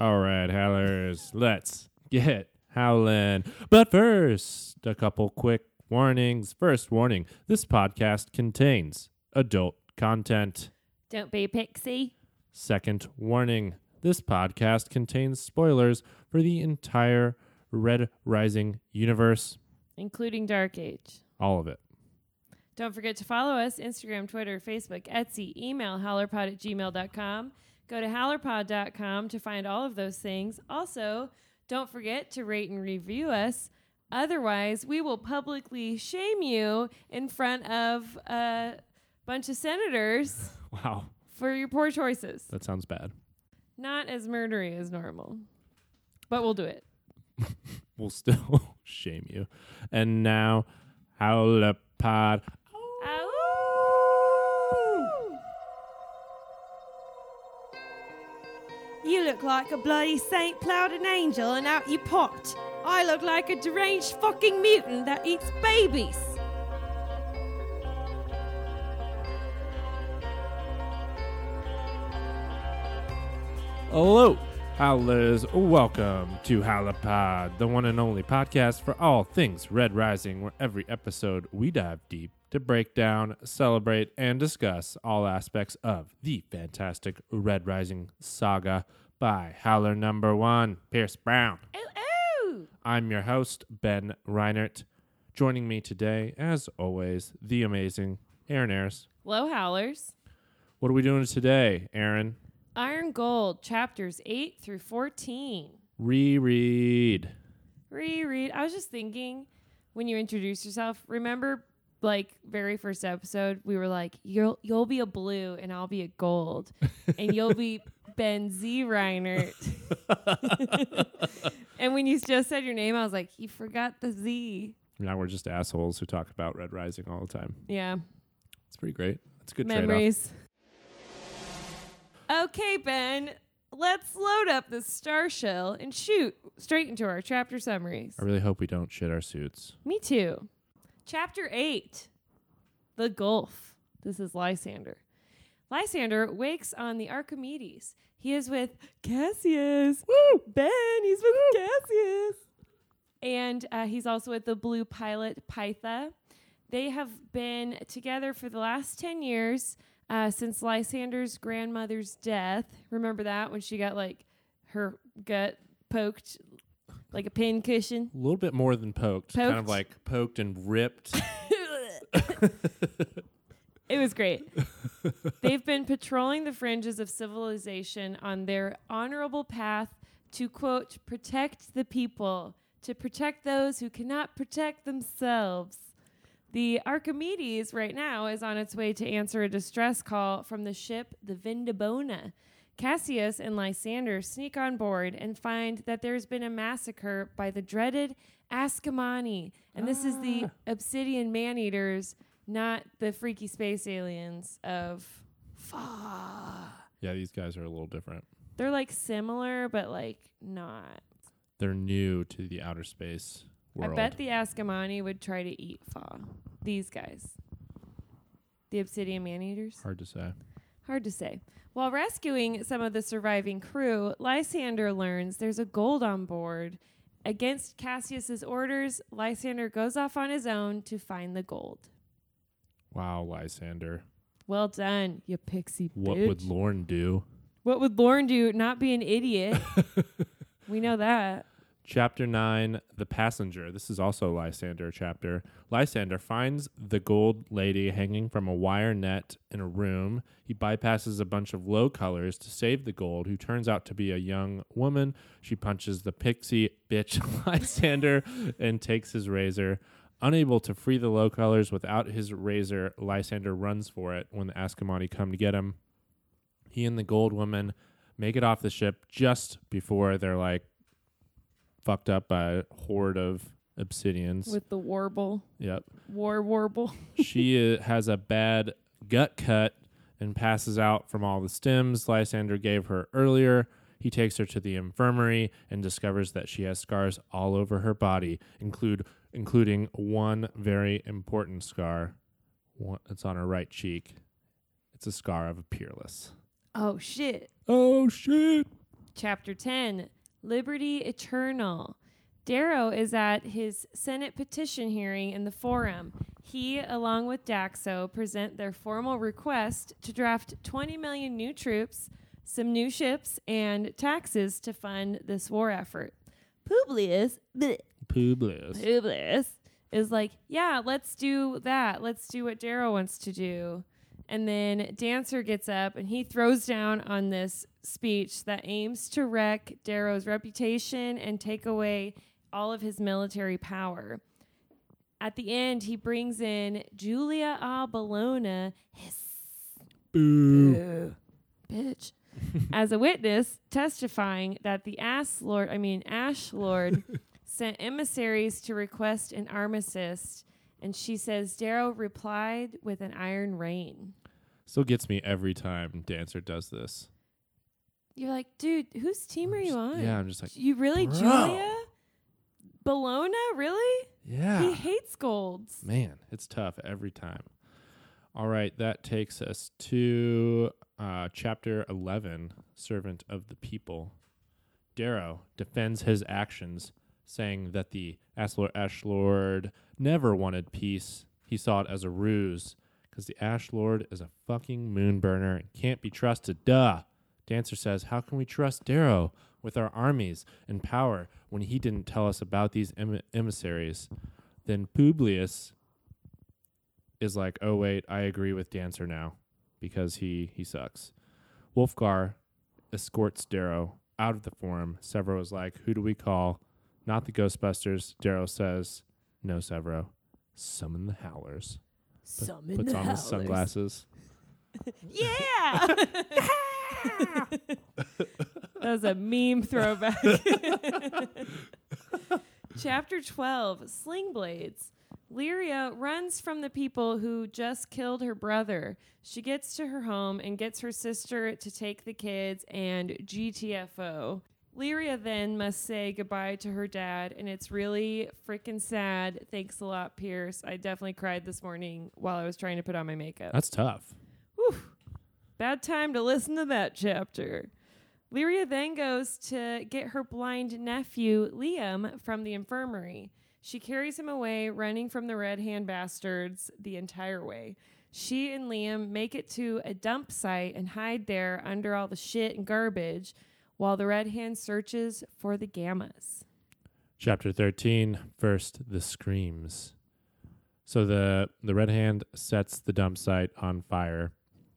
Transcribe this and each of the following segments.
All right, howlers, let's get howling. But first, a couple quick warnings. First warning this podcast contains adult content. Don't be a pixie. Second warning this podcast contains spoilers for the entire Red Rising universe. including Dark Age. All of it. Don't forget to follow us Instagram, Twitter, Facebook, Etsy, email howlerpod at gmail.com. Go to howlerpod.com to find all of those things. Also, don't forget to rate and review us. Otherwise, we will publicly shame you in front of a bunch of senators Wow, for your poor choices. that sounds bad. Not as murdery as normal, but we'll do it. We'll still shame you. And now. Ow! You look like a bloody Saint plowed an angel and out you popped. I look like a deranged fucking mutant that eats babies. Hello, Howlers. Welcome to Howlerpod, the one and only podcast for all things Red Rising, where every episode we dive deep to break down, celebrate, and discuss all aspects of the fantastic Red Rising saga by Howler number one, Pierce Brown. Ooh, ooh. I'm your host, Ben Reinert. Joining me today, as always, the amazing Aaron Ayers. Hello, Howlers. What are we doing today, Aaron? Iron Gold, chapters 8 through 14. Reread. Reread. I was just thinking when you introduced yourself, remember like very first episode, we were like, You'll you'll be a blue and I'll be a gold. and you'll be Ben Z Reinert. and when you just said your name, I was like, You forgot the Z. Now we're just assholes who talk about Red Rising all the time. Yeah. It's pretty great. It's a good. Memories. Okay, Ben. Let's load up the star shell and shoot straight into our chapter summaries. I really hope we don't shit our suits. Me too. Chapter 8 The Gulf. This is Lysander. Lysander wakes on the Archimedes. He is with Cassius. Woo! Ben, he's with Cassius. And uh, he's also with the blue pilot Pytha. They have been together for the last 10 years uh, since Lysander's grandmother's death. Remember that when she got like her gut poked like a pin cushion? A little bit more than poked. Kind of like poked and ripped. It was great. They've been patrolling the fringes of civilization on their honorable path to, quote, protect the people, to protect those who cannot protect themselves. The Archimedes right now is on its way to answer a distress call from the ship the Vindabona. Cassius and Lysander sneak on board and find that there's been a massacre by the dreaded Ascomanni. And this is the ah. obsidian man eaters, not the freaky space aliens of Fa. yeah, these guys are a little different. They're like similar, but like not. They're new to the outer space world. I bet the Ascomanni would try to eat Fa. These guys. The obsidian man eaters. Hard to say. Hard to say. While rescuing some of the surviving crew, Lysander learns there's a gold on board. Against Cassius's orders, Lysander goes off on his own to find the gold. Wow, Lysander. Well done, you pixie What bitch. would Lorn do? what would Lauren do? Not be an idiot. we know that. Chapter 9 The Passenger. This is also Lysander chapter. Lysander finds the gold lady hanging from a wire net in a room. He bypasses a bunch of low colors to save the gold, who turns out to be a young woman. She punches the pixie bitch Lysander and takes his razor. Unable to free the low colors without his razor, Lysander runs for it when the Ascomanni come to get him. He and the gold woman make it off the ship just before they're like fucked up by a horde of obsidians. With the warble. yep. War warble. she uh, has a bad gut cut and passes out from all the stems Lysander gave her earlier. He takes her to the infirmary and discovers that she has scars all over her body, include including one very important scar. It's on her right cheek. It's a scar of a peerless. Oh shit. Oh shit! Chapter 10 Liberty Eternal. Darrow is at his Senate petition hearing in the Forum. He, along with Daxo, present their formal request to draft 20 million new troops, some new ships, and taxes to fund this war effort. Publius, bleh, Publius. Publius is like, yeah, let's do that. Let's do what Darrow wants to do. And then Dancer gets up and he throws down on this speech that aims to wreck Darrow's reputation and take away all of his military power. At the end, he brings in Julia A. Bologna, his Boo. bitch, as a witness, testifying that the ass lord, I mean Ash Lord, sent emissaries to request an armistice, and she says Darrow replied with an iron rain. Still gets me every time Dancer does this. You're like, dude, whose team are you on? Yeah, I'm just like, you really, bro. Julia? Bologna, really? yeah. He hates golds. Man, it's tough every time. All right, that takes us to uh, chapter 11 Servant of the People. Darrow defends his actions, saying that the Ash Lord never wanted peace. He saw it as a ruse, because the Ash Lord is a fucking moonburner and can't be trusted. Duh. Dancer says, How can we trust Darrow with our armies and power when he didn't tell us about these em- emissaries? Then Publius is like, oh wait, I agree with Dancer now because he he sucks. Wulfgar escorts Darrow out of the forum. Sevro is like, who do we call? Not the Ghostbusters. Darrow says, no, Sevro. Summon the Howlers. Put- Summon Puts the on his howlers. sunglasses. Yeah. that was a meme throwback. Chapter 12 Sling Blades. Lyria runs from the people who just killed her brother. She gets to her home and gets her sister to take the kids and GTFO. Lyria then must say goodbye to her dad, and it's really freaking sad. Thanks a lot, Pierce. I definitely cried this morning while I was trying to put on my makeup. That's tough. Whew. Bad time to listen to that chapter. Lyria then goes to get her blind nephew, Liam, from the infirmary. She carries him away, running from the Red Hand bastards the entire way. She and Liam make it to a dump site and hide there under all the shit and garbage while the Red Hand searches for the Gammas. Chapter 13, first the screams. So the the red hand sets the dump site on fire.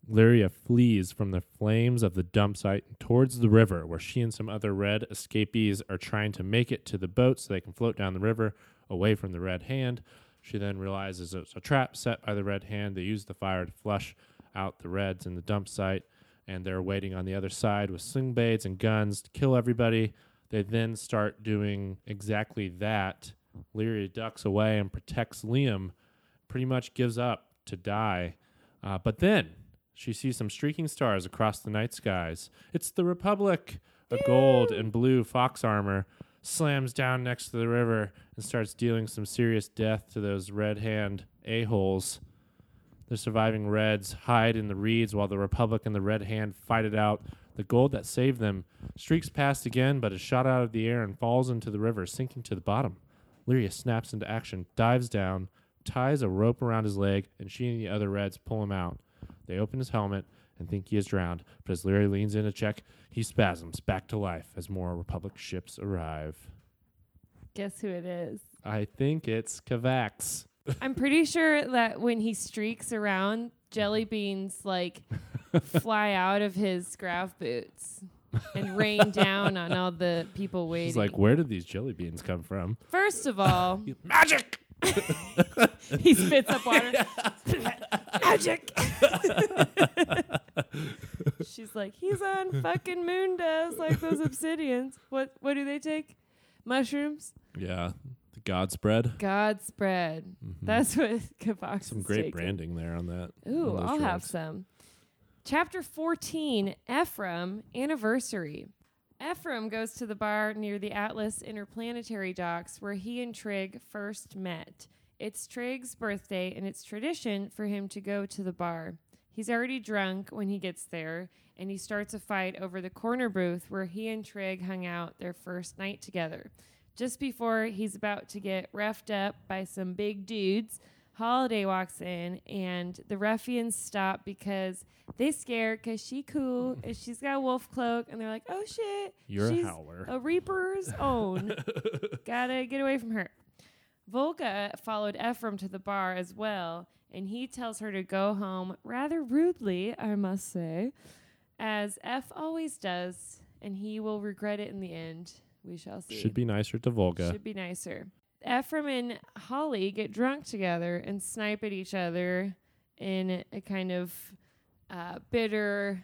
Lyria flees from the flames of the dump site towards the river, where she and some other red escapees are trying to make it to the boat so they can float down the river away from the red hand. She then realizes it's a trap set by the red hand. They use the fire to flush out the reds in the dump site, and they're waiting on the other side with sling blades and guns to kill everybody. They then start doing exactly that. Leary ducks away and protects Liam, pretty much gives up to die. Uh, but then she sees some streaking stars across the night skies. It's the Republic! A gold and blue fox armor slams down next to the river and starts dealing some serious death to those red hand a-holes. The surviving Reds hide in the reeds while the Republic and the Red Hand fight it out. The gold that saved them streaks past again, but is shot out of the air and falls into the river, sinking to the bottom. Lyria snaps into action, dives down, ties a rope around his leg, and she and the other Reds pull him out. They open his helmet and think he is drowned, but as Lyria leans in to check, he spasms back to life as more Republic ships arrive. Guess who it is? I think it's Kavax. I'm pretty sure that when he streaks around, jelly beans like fly out of his grav boots and rain down on all the people waiting. He's like, where did these jelly beans come from? First of all, Magic! he spits up water. Magic. She's like, he's on fucking moon dust like those obsidians. What what do they take? Mushrooms? Yeah, the God spread. God spread. Mhm. That's what Kavax some great taking. branding there on that. Ooh, on I'll have some. Chapter 14 Ephraim Anniversary. Ephraim goes to the bar near the Atlas Interplanetary docks where he and Trig first met. It's Trig's birthday, and it's tradition for him to go to the bar. He's already drunk when he gets there, and he starts a fight over the corner booth where he and Trig hung out their first night together. Just before he's about to get roughed up by some big dudes, Holiday walks in, and the ruffians stop because they scared because she cool and she's got a wolf cloak, and they're like, "Oh shit, You're she's a howler. a Reaper's own. Gotta get away from her." Volga followed Ephraim to the bar as well, and he tells her to go home rather rudely, I must say, as F always does, and he will regret it in the end. We shall see. Should be nicer to Volga. Should be nicer. Ephraim and Holly get drunk together and snipe at each other in a kind of uh, bitter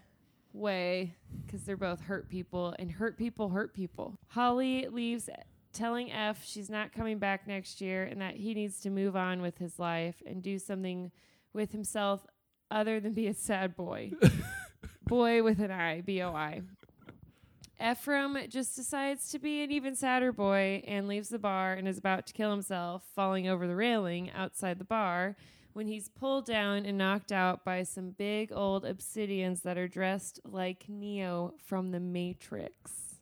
way because they're both hurt people, and hurt people hurt people. Holly leaves telling F she's not coming back next year and that he needs to move on with his life and do something with himself other than be a sad boy. boy with an I, B O I. Ephraim just decides to be an even sadder boy and leaves the bar and is about to kill himself, falling over the railing outside the bar when he's pulled down and knocked out by some big old obsidians that are dressed like Neo from the Matrix.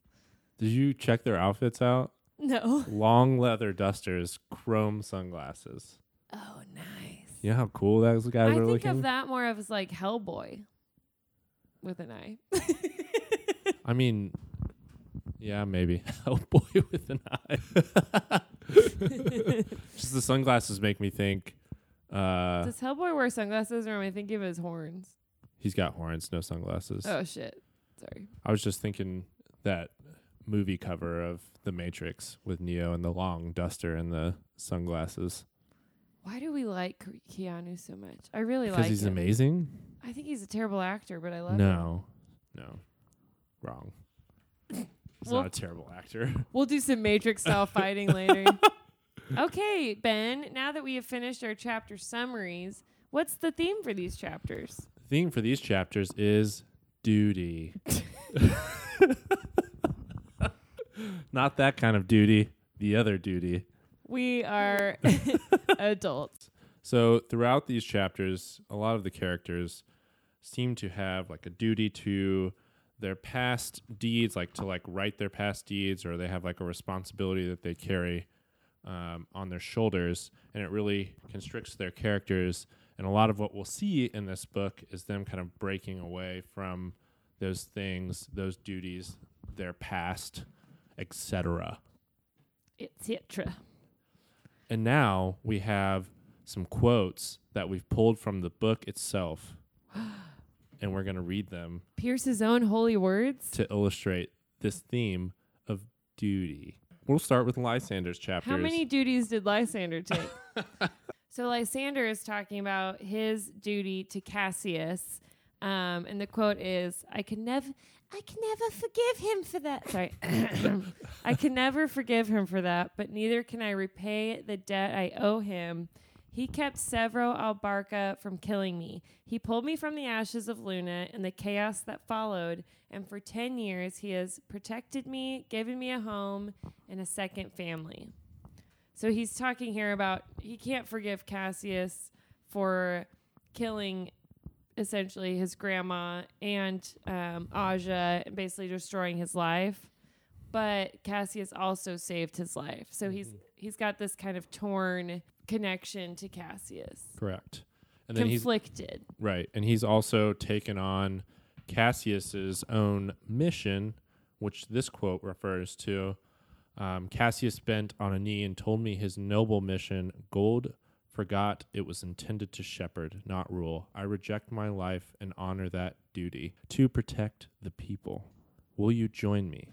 Did you check their outfits out? No. Long leather dusters, chrome sunglasses. Oh, nice. You know how cool those guys I are think of that more of as like Hellboy with an eye. I mean, yeah, maybe. Hellboy with an eye. Just the sunglasses make me think. Uh, Does Hellboy wear sunglasses or am I thinking of his horns? he's got horns, no sunglasses. Oh, shit. Sorry. I was just thinking that movie cover of The Matrix with Neo and the long duster and the sunglasses. Why do we like Keanu so much? I really like. Because he's him. amazing? I think he's a terrible actor, but I love him. No. No. Wrong. He's Well- not a terrible actor. We'll do some Matrix style fighting later. Okay, Ben, now that we have finished our chapter summaries, what's the theme for these chapters? The theme for these chapters is duty. Not that kind of duty, the other duty. We are adults. So, throughout these chapters, a lot of the characters seem to have like a duty to their past deeds, like to like write their past deeds, or they have like a responsibility that they carry um, on their shoulders, and it really constricts their characters. And a lot of what we'll see in this book is them kind of breaking away from those things, those duties, their past, etc. Etc. And now we have some quotes that we've pulled from the book itself, and we're going to read them Pierce's own holy words. to illustrate this theme of duty. We'll start with Lysander's chapters. How many duties did Lysander take? so Lysander is talking about his duty to Cassius, um, and the quote is, "I can never, I can never forgive him for that." Sorry, I can never forgive him for that, but neither can I repay the debt I owe him. He kept Sevro au Barca from killing me. He pulled me from the ashes of Luna and the chaos that followed, and for 10 years he has protected me, given me a home, and a second family. So he's talking here about he can't forgive Cassius for killing essentially his grandma and um, Aja and basically destroying his life. But Cassius also saved his life. So he's he's got this kind of torn connection to Cassius. Correct. And then he's Conflicted. right, and he's also taken on Cassius's own mission, which this quote refers to. Um, Cassius bent on a knee and told me his noble mission. Gold forgot it was intended to shepherd, not rule. I reject my life and honor that duty to protect the people. Will you join me?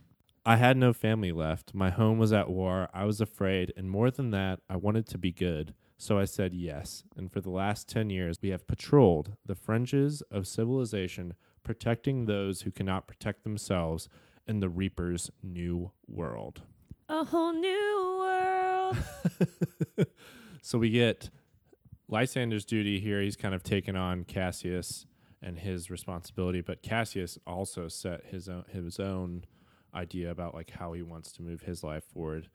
I had no family left. My home was at war. I was afraid, and more than that, I wanted to be good. So I said yes. And for the last 10 years, we have patrolled the fringes of civilization, protecting those who cannot protect themselves in the Reaper's new world. A whole new world. So we get Lysander's duty here. He's kind of taken on Cassius and his responsibility, but Cassius also set his own his own idea about like how he wants to move his life forward.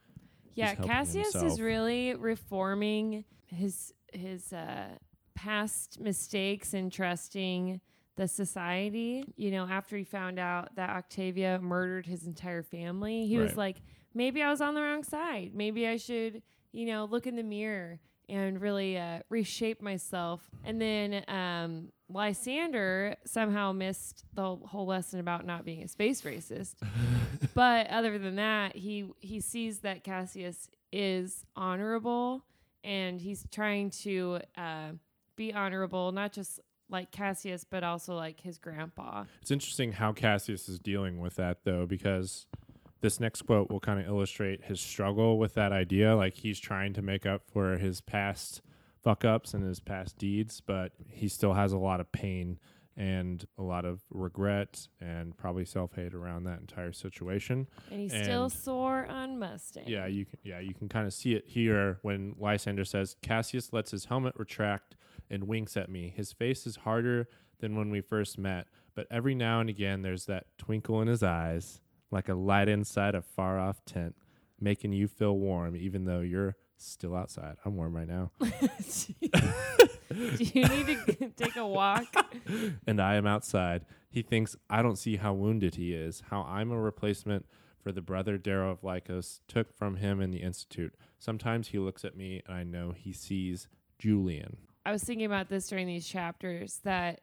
Yeah, Cassius is really reforming his his uh, past mistakes and trusting the society. You know, after he found out that Octavia murdered his entire family, he was like, maybe I was on the wrong side. Maybe I should, you know, look in the mirror and really uh, reshape myself. And then um, Lysander somehow missed the whole lesson about not being a space racist. but other than that, he he sees that Cassius is honorable, and he's trying to uh, be honorable, not just like Cassius, but also like his grandpa. It's interesting how Cassius is dealing with that though, because this next quote will kind of illustrate his struggle with that idea. Like he's trying to make up for his past fuck ups and his past deeds, but he still has a lot of pain and a lot of regret and probably self hate around that entire situation. And he's still sore on Mustang. Yeah, you can yeah, you can kind of see it here when Lysander says Cassius lets his helmet retract and winks at me. His face is harder than when we first met, but every now and again there's that twinkle in his eyes, like a light inside a far off tent, making you feel warm even though you're still outside. I'm warm right now. Do you need to take a walk? and I am outside. He thinks I don't see how wounded he is, how I'm a replacement for the brother Darrow of Lycos took from him in the Institute. Sometimes he looks at me and I know he sees Julian. I was thinking about this during these chapters that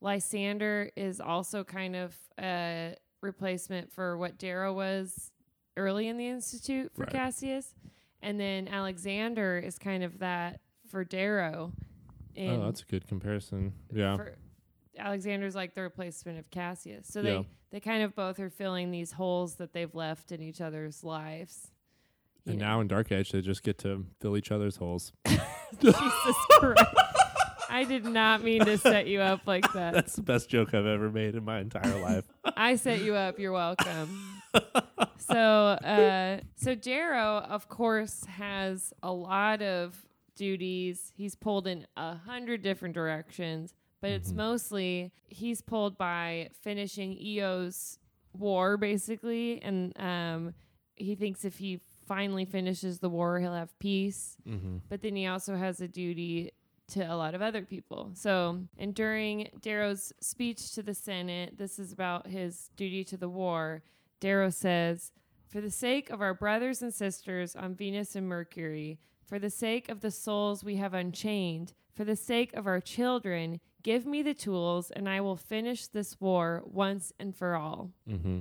Lysander is also kind of a replacement for what Darrow was early in the Institute for Right. Cassius. And then Alexander is kind of that for Darrow. Oh, that's a good comparison. Yeah. for Alexander's like the replacement of Cassius. So Yeah. they, they kind of both are filling these holes that they've left in each other's lives. And know. now in Dark Age, they just get to fill each other's holes. Jesus Christ. I did not mean to set you up like that. That's the best joke I've ever made in my entire life. I set you up. You're welcome. so, uh, so Darrow, of course, has a lot of duties. He's pulled in a hundred different directions, but it's Mhm. mostly he's pulled by finishing Eo's war, basically, and um, he thinks if he finally finishes the war, he'll have peace mm-hmm. but then he also has a duty to a lot of other people. So, and during Darrow's speech to the Senate, this is about his duty to the war. Darrow says, For the sake of our brothers and sisters on Venus and Mercury, for the sake of the souls we have unchained, for the sake of our children, give me the tools and I will finish this war once and for all. Mm-hmm.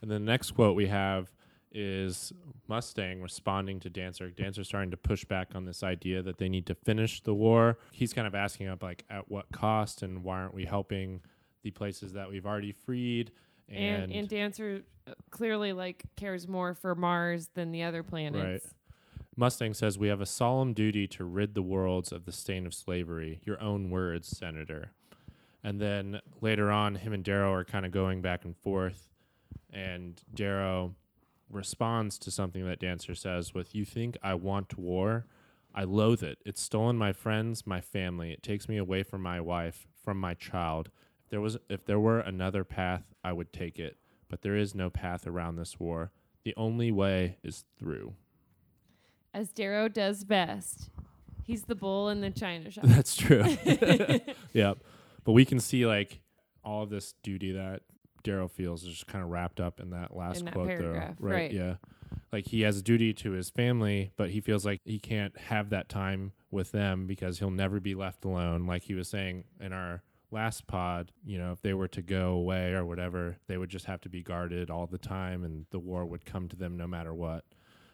And the next quote we have is Mustang responding to Dancer. Dancer starting to push back on this idea that they need to finish the war. He's kind of asking up like at what cost and why aren't we helping the places that we've already freed? And, and, Dancer uh, clearly like cares more for Mars than the other planets. Mustang says we have a solemn duty to rid the worlds of the stain of slavery. Your own words, Senator. And then later on, him and Darrow are kind of going back and forth, and Darrow responds to something that Dancer says with, "You think I want war? I loathe it. It's stolen my friends, my family. It takes me away from my wife, from my child. If there was, if there were another path, I would take it. But there is no path around this war. The only way is through." as Darrow does best. He's the bull in the china shop. That's true. yep. But we can see like all of this duty that Darrow feels is just kind of wrapped up in that last In that quote there. right. Yeah. Like he has a duty to his family, but he feels like he can't have that time with them because he'll never be left alone. Like he was saying in our last pod, you know, if they were to go away or whatever, they would just have to be guarded all the time and the war would come to them no matter what.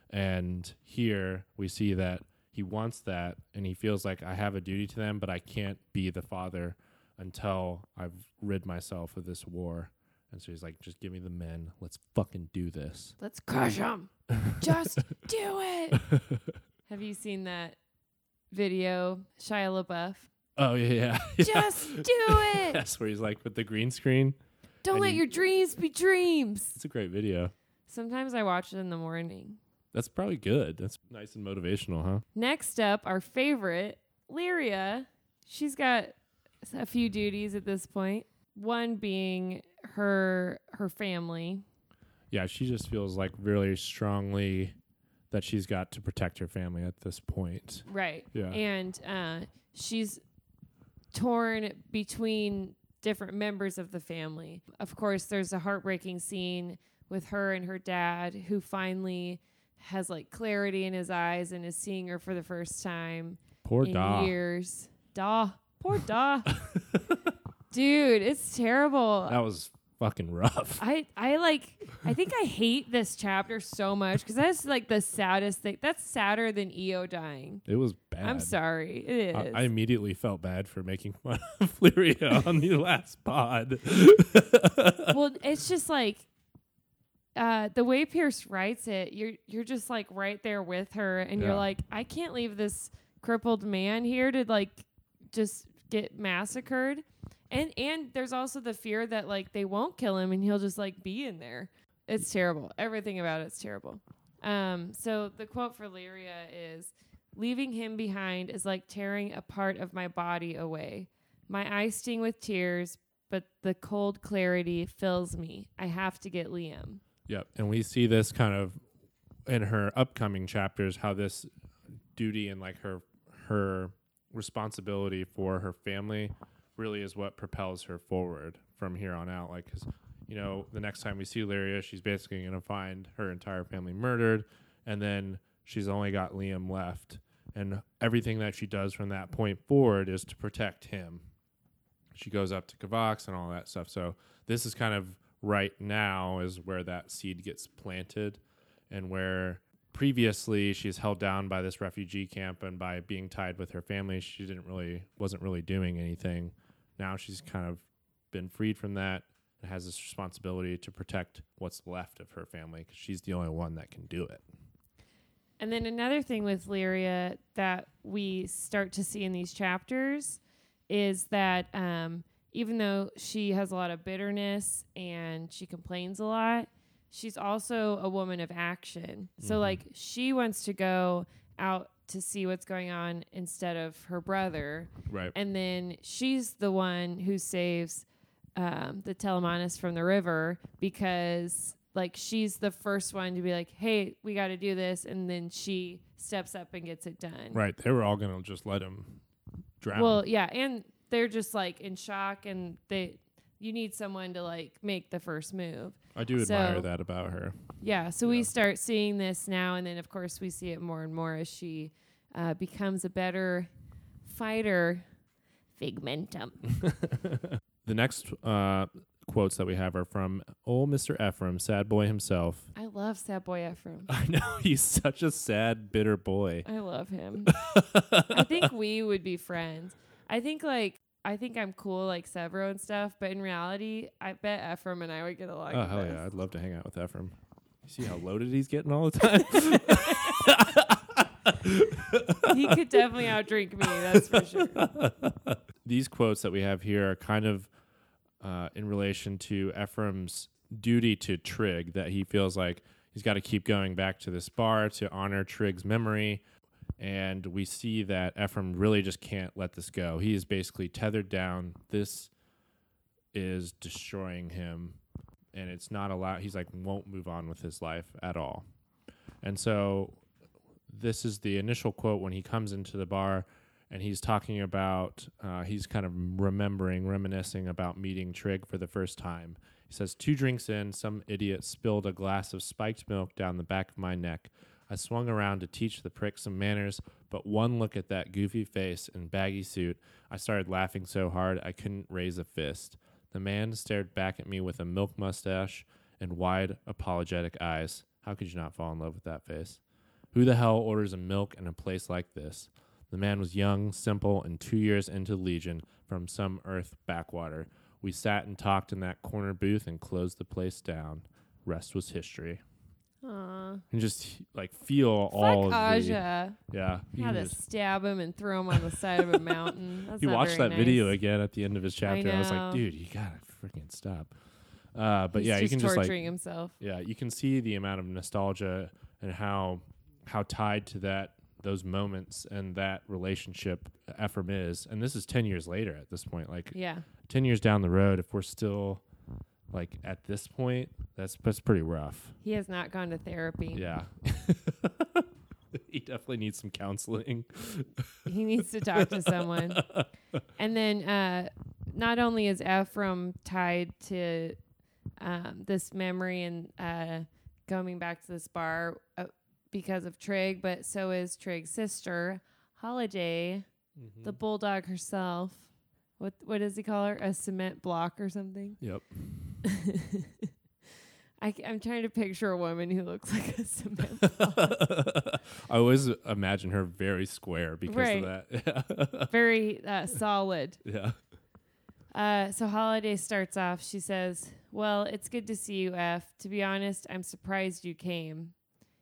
And here we see that he wants that and he feels like I have a duty to them, but I can't be the father until I've rid myself of this war. And so he's like, just give me the men. Let's fucking do this. Let's crush them. Just do it. Have you seen that video, Shia LaBeouf? Oh, yeah, yeah. yeah. Just do it. Yes, where he's like with the green screen. Don't And let he- your dreams be dreams. It's a great video. Sometimes I watch it in the morning. That's probably good. That's nice and motivational, huh? Next up, our favorite, Lyria. She's got a few duties at this point. One being her her family. Yeah, she just feels like really strongly that she's got to protect her family at this point. Right. Yeah. And uh, she's torn between different members of the family. Of course, there's a heartbreaking scene with her and her dad who finally has like clarity in his eyes and is seeing her for the first time Poor in Da. years. Da. Poor Da. Dude, it's terrible. That was fucking rough. I I like I think I hate this chapter so much because that's like the saddest thing. That's sadder than EO dying. It was bad. I'm sorry. It I, is. I immediately felt bad for making fun of Lyria on the last pod. well, it's just like uh, the way Pierce writes it. You're you're just like right there with her, and Yeah. you're like, I can't leave this crippled man here to like just get massacred. And and there's also the fear that like they won't kill him, and he'll just like be in there. It's terrible. Everything about it's terrible. Um, so the quote for Lyria is leaving him behind is like tearing a part of my body away. My eyes sting with tears, but the cold clarity fills me. I have to get Liam. Yep. And we see this kind of in her upcoming chapters how this duty and like her her responsibility for her family really is what propels her forward from here on out. Like cuz you know the next time we see Lyria she's basically going to find her entire family murdered and then she's only got Liam left. And everything that she does from that point forward is to protect him. She goes up to Kavax and all that stuff. So this is kind of right now is where that seed gets planted and where previously she's held down by this refugee camp and by being tied with her family she didn't really wasn't really doing anything now she's kind of been freed from that and has this responsibility to protect what's left of her family because she's the only one that can do it And then another thing with Lyria that we start to see in these chapters is that um, even though she has a lot of bitterness and she complains a lot, she's also a woman of action. So, Mhm. like, she wants to go out to see what's going on instead of her brother. right And then she's the one who saves um, the Telemanus from the river because, like, she's the first one to be like, hey, we got to do this. And then she steps up and gets it done. right they were all going to just let him drown Well, yeah. And they're just like in shock and they. You need someone to like make the first move. i do admire that about her Yeah. So Yeah. we start seeing this now, and then of course we see it more and more as she uh, becomes a better fighter. Figmentum. the next uh, quotes that we have are from old Mr. Ephraim, sad boy himself. I love Sad Boy Ephraim. I know he's such a sad, bitter boy. I love him. I think we would be friends. I think like I think I'm cool like Sevro and stuff, but in reality, I bet Ephraim and I would get along. oh hell best. yeah, I'd love to hang out with Ephraim. You see how loaded he's getting all the time. he could definitely outdrink me. That's for sure. These quotes that we have here are kind of uh, in relation to Ephraim's duty to Trig, that he feels like he's got to keep going back to this bar to honor Trig's memory. And we see that Ephraim really just can't let this go. He is basically tethered down. This is destroying him. And it's not allowed. He's like, won't move on with his life at all. And so this is the initial quote when he comes into the bar and he's talking about uh, he's kind of remembering reminiscing about meeting trig for the first time he says two drinks in some idiot spilled a glass of spiked milk down the back of my neck i swung around to teach the prick some manners but one look at that goofy face and baggy suit i started laughing so hard i couldn't raise a fist the man stared back at me with a milk mustache and wide apologetic eyes how could you not fall in love with that face who the hell orders a milk in a place like this? The man was young, simple, and two years into Legion from some Earth backwater. We sat and talked in that corner booth and closed the place down. Rest was history. Aw. And just like feel all Fuck of the Aja. yeah. He, Had to was- stab him and throw him on the side of a mountain. That's he not watched very that video again at the end of his chapter. I, was know. like, dude, you gotta freaking stop. Uh, but He's yeah, you just can just like himself. yeah, you can see the amount of nostalgia and how how tied to that those moments and that relationship Ephraim is. And this is ten years later at this point. Like Yeah. ten years down the road, if we're still like at this point, that's that's pretty rough. He has not gone to therapy. Yeah. he definitely needs some counseling. he needs to talk to someone. And then uh, not only is Ephraim tied to um, this memory and uh, coming back to this bar uh, because of Trig, but so is Trig's sister, Holiday, Mm-hmm. the bulldog herself. What what does he call her? A cement block or something? Yep. I, am trying to picture a woman who looks like a cement block. I always imagine her very square because Right. of that. Very uh, solid. yeah. Uh, so Holiday starts off. She says, "Well, it's good to see you, F. To be honest, I'm surprised you came."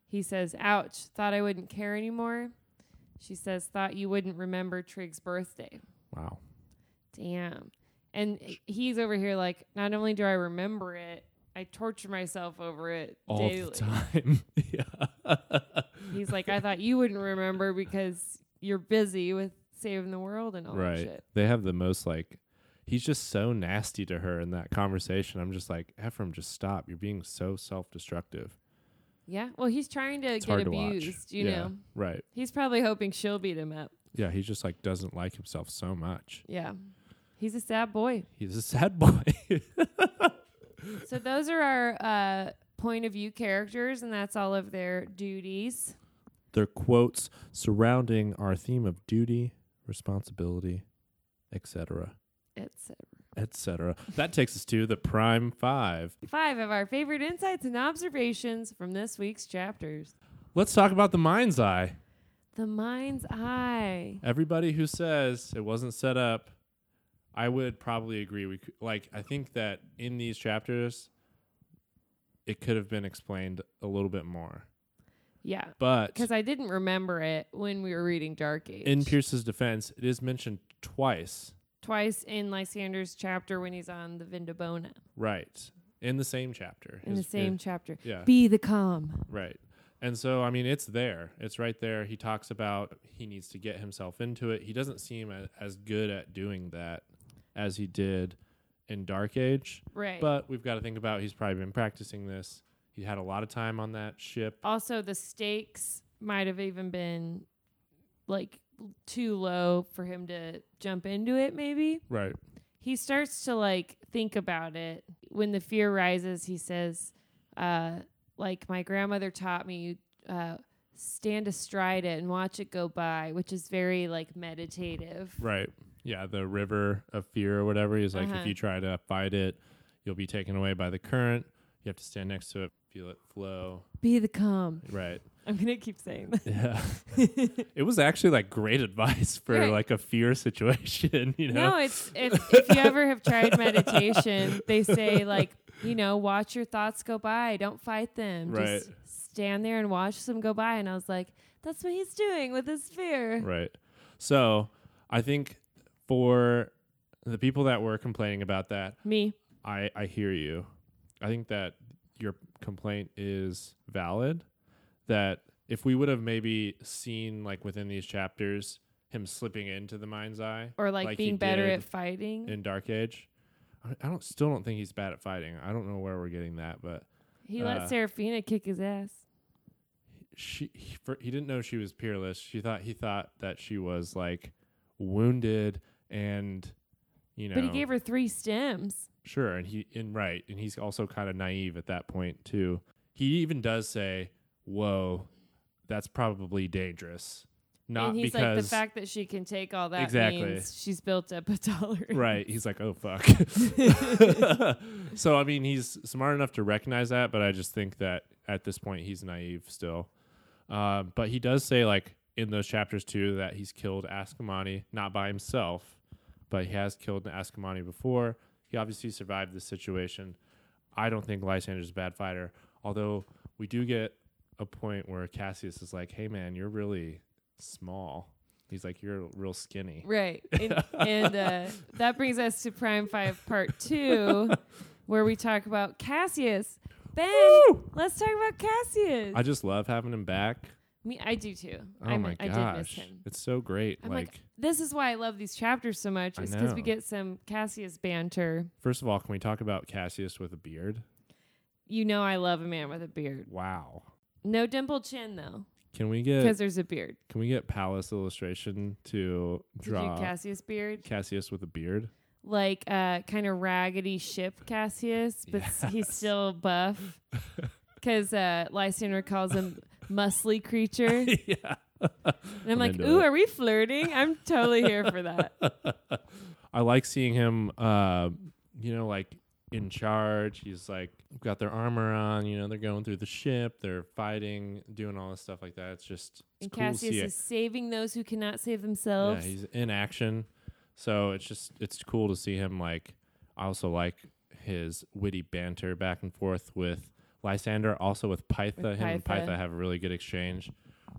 He says, "Ouch. Thought I wouldn't care anymore." She says, "Thought you wouldn't remember Trig's birthday." Wow. Damn. And he's over here like, not only do I remember it, I torture myself over it All daily. the time. yeah. He's like, I thought you wouldn't remember because you're busy with saving the world and all that right. shit. They have the most like he's just so nasty to her in that conversation. I'm just like, Ephraim, just stop. You're being so self destructive. Yeah. Well, he's trying to It's get hard to abused, you yeah. know. Right. He's probably hoping she'll beat him up. Yeah, he just like doesn't like himself so much. Yeah. He's a sad boy. He's a sad boy. so those are our uh, point of view characters, and that's all of their duties. They're quotes surrounding our theme of duty, responsibility, etc., It's etc. That takes us to the prime 5. five of our favorite insights and observations from this week's chapters. Let's talk about the mind's eye. The mind's eye. Everybody who says it wasn't set up, I would probably agree. We could, like I think that in these chapters, it could have been explained a little bit more. Yeah. But Because I didn't remember it when we were reading Dark Age. in Pierce's defense, it is mentioned twice. Twice in Lysander's chapter when he's on the Vindobona. Right. In the same chapter. In the same it- chapter. yeah. Be the calm. Right. And so, I mean, it's there. It's right there. He talks about he needs to get himself into it. He doesn't seem a, as good at doing that as he did in Dark Age. Right. But we've got to think about he's probably been practicing this. He had a lot of time on that ship. also, the stakes might have even been like too low for him to jump into it, maybe. Right. he starts to like think about it when the fear rises he says uh like my grandmother taught me uh stand astride it and watch it go by which is very like meditative Right. Yeah. The river of fear or whatever. He's like, Uh-huh. if you try to fight it, you'll be taken away by the current. You have to stand next to it, feel it flow. be the calm Right. i'm gonna keep saying that Yeah. it was actually like great advice for Right. like a fear situation, you know? no it's if if you ever have tried meditation they say like you know watch your thoughts go by don't fight them Right. just stand there and watch them go by and i was like that's what he's doing with his fear Right. So I think for the people that were complaining about that, me I, I hear you. I think that your complaint is valid. That if we would have maybe seen like within these chapters him slipping into the mind's eye or like, Like being better at fighting. in Dark Age, I, I don't still don't think he's bad at fighting. I don't know where we're getting that, but he uh, let Seraphina kick his ass. she he, for, he didn't know she was peerless. She thought he thought that she was like wounded and you know But he gave her three stems. Sure, and he and right, and he's also kind of naive at that point too. He even does say, "Whoa, that's probably dangerous." Not and he's because like the fact that she can take all that Exactly. means she's built up a tolerance. right. He's like, "Oh fuck." so I mean, he's smart enough to recognize that, but I just think that at this point he's naive still. Um, but he does say like in those chapters too that he's killed Ascomanni not by himself, but he has killed an Askamani before. He obviously survived this situation. I don't think Lysander's a bad fighter, although we do get a point where Cassius is like, "Hey man, you're really small." He's like, "You're real skinny." Right. And, and uh, that brings us to Prime 5 Part 2, where we talk about Cassius. Ben, let's talk about Cassius. I just love having him back. Me, I do too. Oh I, my I did miss gosh, him. it's so great. I'm like, like, this is why I love these chapters so much. Is because we get some Cassius banter. first of all, can we talk about Cassius with a beard? You know I love a man with a beard. Wow, No dimple chin though. Can we get because there's a beard. can we get Palace illustration to To draw do Cassius beard, Cassius with a beard? like uh, kind of raggedy ship Cassius, but s he's Yes. still buff. Because uh, Lysander calls him muscly creature, and yeah. I'm like, "Ooh, it. are we flirting?" I'm totally here for that. I like seeing him uh you know like in charge. He's like got their armor on, you know, they're going through the ship, they're fighting, doing all this stuff like that. It's just it's And cool Cassius is it. saving those who cannot save themselves. Yeah, he's in action. So it's just it's cool to see him like I also like his witty banter back and forth with Lysander, also with Pytha. With him and Pytha. Pytha have a really good exchange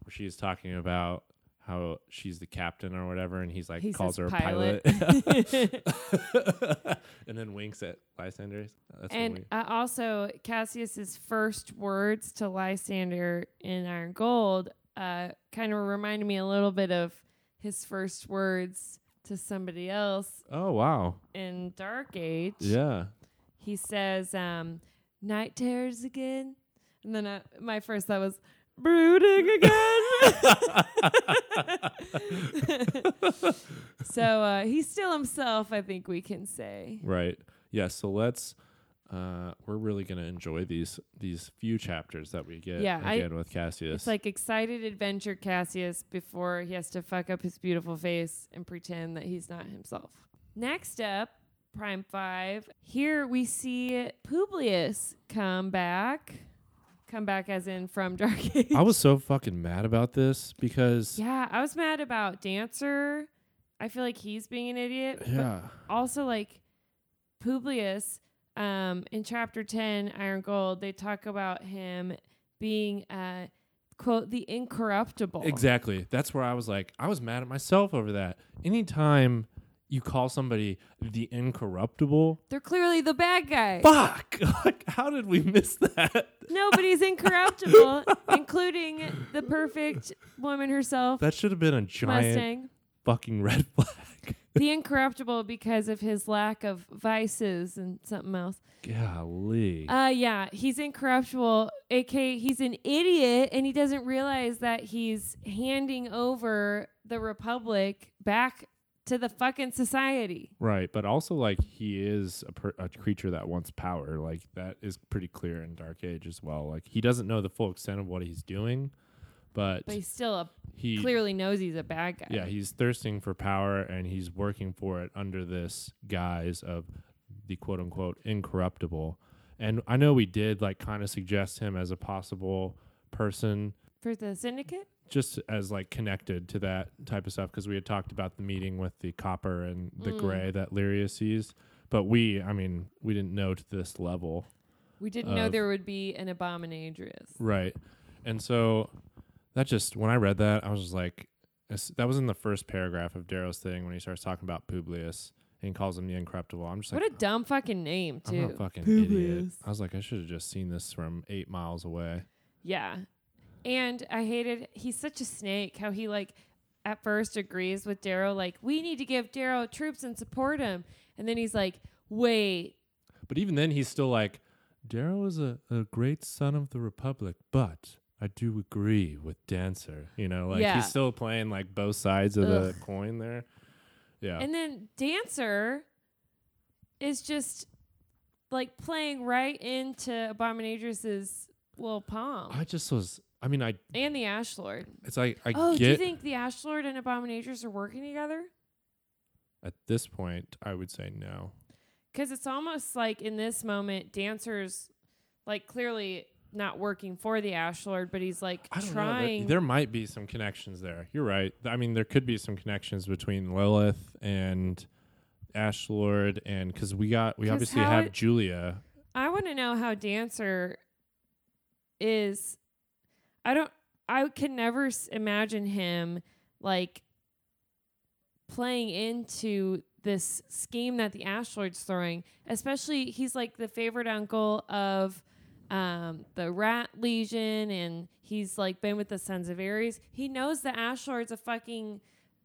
where she's talking about how she's the captain or whatever and he's like He calls her a pilot. pilot. and then winks at Lysander. That's and uh, also Cassius's first words to Lysander in Iron Gold uh, kind of reminded me a little bit of his first words to somebody else Oh wow. in Dark Age. Yeah. He says, um, "Night terrors again," and then uh, my first thought was brooding again. so uh, he's still himself. I think we can say. Right. Yeah. So let's. Uh, we're really gonna enjoy these these few chapters that we get Yeah, I- again with Cassius. It's like excited adventure Cassius before he has to fuck up his beautiful face and pretend that he's not himself. Next up, Prime 5. Here we see Publius come back. Come back as in from Dark Age. I was so fucking mad about this because yeah, I was mad about Dancer. I feel like he's being an idiot. yeah, also like Publius um in chapter 10 Iron Gold they talk about him being uh quote the incorruptible. exactly. That's where I was like, I was mad at myself over that. Anytime you call somebody the incorruptible, They're clearly the bad guy. fuck, like how did we miss that? Nobody's incorruptible, including the perfect woman herself, That should have been a giant Mustang. fucking red flag. The incorruptible because of his lack of vices and something else. Golly. Uh yeah, he's incorruptible. aka he's an idiot and he doesn't realize that he's handing over the republic back to the fucking society. Right, but also like he is a, per- a creature that wants power. Like that is pretty clear in Dark Age as well. Like he doesn't know the full extent of what he's doing, but, But he still a, he clearly knows he's a bad guy. yeah he's thirsting for power and he's working for it under this guise of the quote unquote incorruptible. And I know we did like kind of suggest him as a possible person For the syndicate? just as like connected to that type of stuff because we had talked about the meeting with the copper and the Mm. gray that Lyria sees. But we, I mean, we didn't know to this level. We didn't know there would be an abominatrix. Right. And so that just, when I read that, I was just like, that was in the first paragraph of Darrow's thing when he starts talking about Publius and he calls him the incorruptible. I'm just What like, what a dumb fucking name, too. I'm a too. fucking idiot. I was like, I should have just seen this from eight miles away. Yeah. And I hated he's such a snake how he like at first agrees with Darrow like we need to give Darrow troops and support him. And then he's like, "Wait, But even then, he's still like, Darrow is a, a great son of the Republic, but I do agree with Dancer. You know, like Yeah. he's still playing like both sides of the coin there. Yeah. And then Dancer is just like playing right into Abominatrix's little palm. I just was, I mean, I, and the Ash Lord. it's like, I oh, do you think the Ash Lord and Abominatrix are working together? at this point, I would say no. Because it's almost like in this moment, Dancer's like clearly not working for the Ash Lord, but he's like I don't know. trying. There, there might be some connections there. You're right. I mean, there could be some connections between Lilith and Ash Lord, and because we got, we obviously have it- Julia. I want to know how Dancer is. I don't. I can never s- imagine him like playing into this scheme that the Ash Lord's throwing. Especially, he's like the favorite uncle of um, the Rat Legion, and he's like been with the Sons of Ares. He knows the Ash Lord's a fucking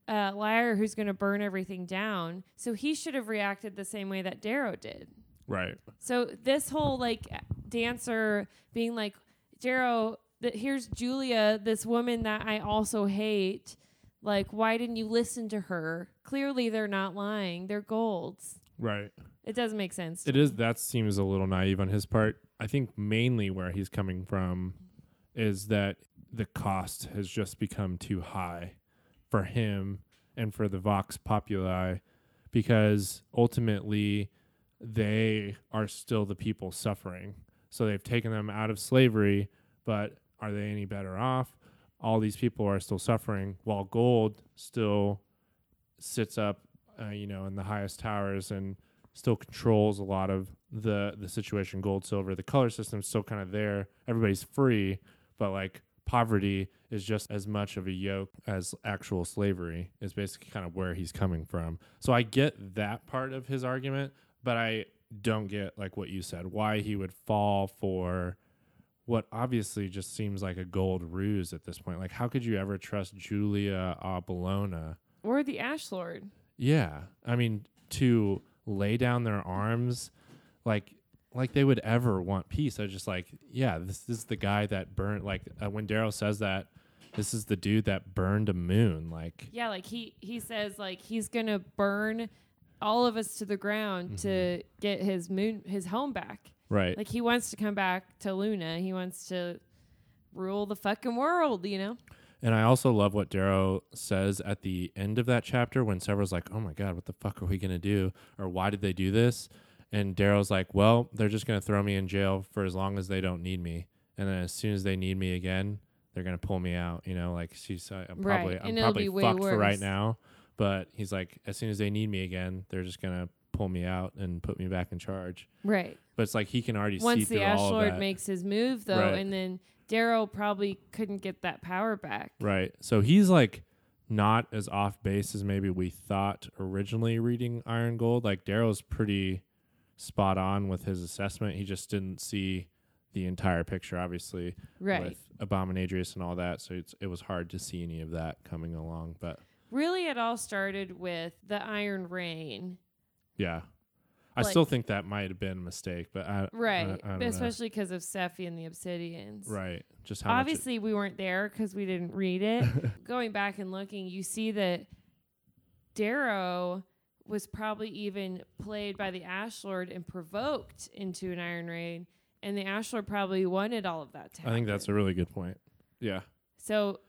uh, liar who's going to burn everything down. So he should have reacted the same way that Darrow did. Right. So this whole like dancer being like, Darrow, that here's Julia, this woman that I also hate. Like, why didn't you listen to her? Clearly, they're not lying. They're golds. Right. It doesn't make sense. It is that seems a little naive on his part. I think mainly where he's coming from is that the cost has just become too high for him and for the Vox Populi because ultimately they are still the people suffering. So they've taken them out of slavery, but are they any better off? All these people are still suffering while gold still sits up, uh, you know, in the highest towers and still controls a lot of the the situation. Gold, silver, the color system's still kind of there. Everybody's free, but like poverty is just as much of a yoke as actual slavery. Is basically kind of where he's coming from. So I get that part of his argument, but I don't get like what you said. Why he would fall for what obviously just seems like a gold ruse at this point. Like, how could you ever trust Julia Apollona? or the Ash Lord. Yeah, I mean to lay down their arms, like like they would ever want peace. I was just like, yeah, this is the guy that burned. Like uh, when Darrow says that, this is the dude that burned a moon. Like, Yeah, like he he says like he's gonna burn all of us to the ground to get his moon his home back. Right? Like he wants to come back to Luna. He wants to rule the fucking world, you know? And I also love what Darrow says at the end of that chapter when Sevro's like, "Oh my god, what the fuck are we gonna do? Or why did they do this?" And Darrow's like, "Well, they're just gonna throw me in jail for as long as they don't need me, and then as soon as they need me again, they're gonna pull me out." You know, like she's, uh, I'm Right, probably, and I'm probably fucked for right now. But he's like, as soon as they need me again, they're just gonna pull me out and put me back in charge. Right. But it's like he can already see Once through the Ash Lord makes his move though, Right. and then Darrow probably couldn't get that power back. Right. So he's like not as off base as maybe we thought originally reading Iron Gold. Like Darrow's pretty spot on with his assessment. He just didn't see the entire picture, obviously, Right. with Abominadrius and all that. So it's, it was hard to see any of that coming along. But Really it all started with the Iron Rain. yeah, I Like- still think that might have been a mistake. But I, Right. I, I. Especially because of Sephi and the Obsidians. right, just how much it- Obviously, we weren't there because we didn't read it. Going back and looking, you see that Darrow was probably even played by the Ash Lord and provoked into an Iron Rain, and the Ash Lord probably wanted all of that to happen. I think that's a really good point. Yeah. so.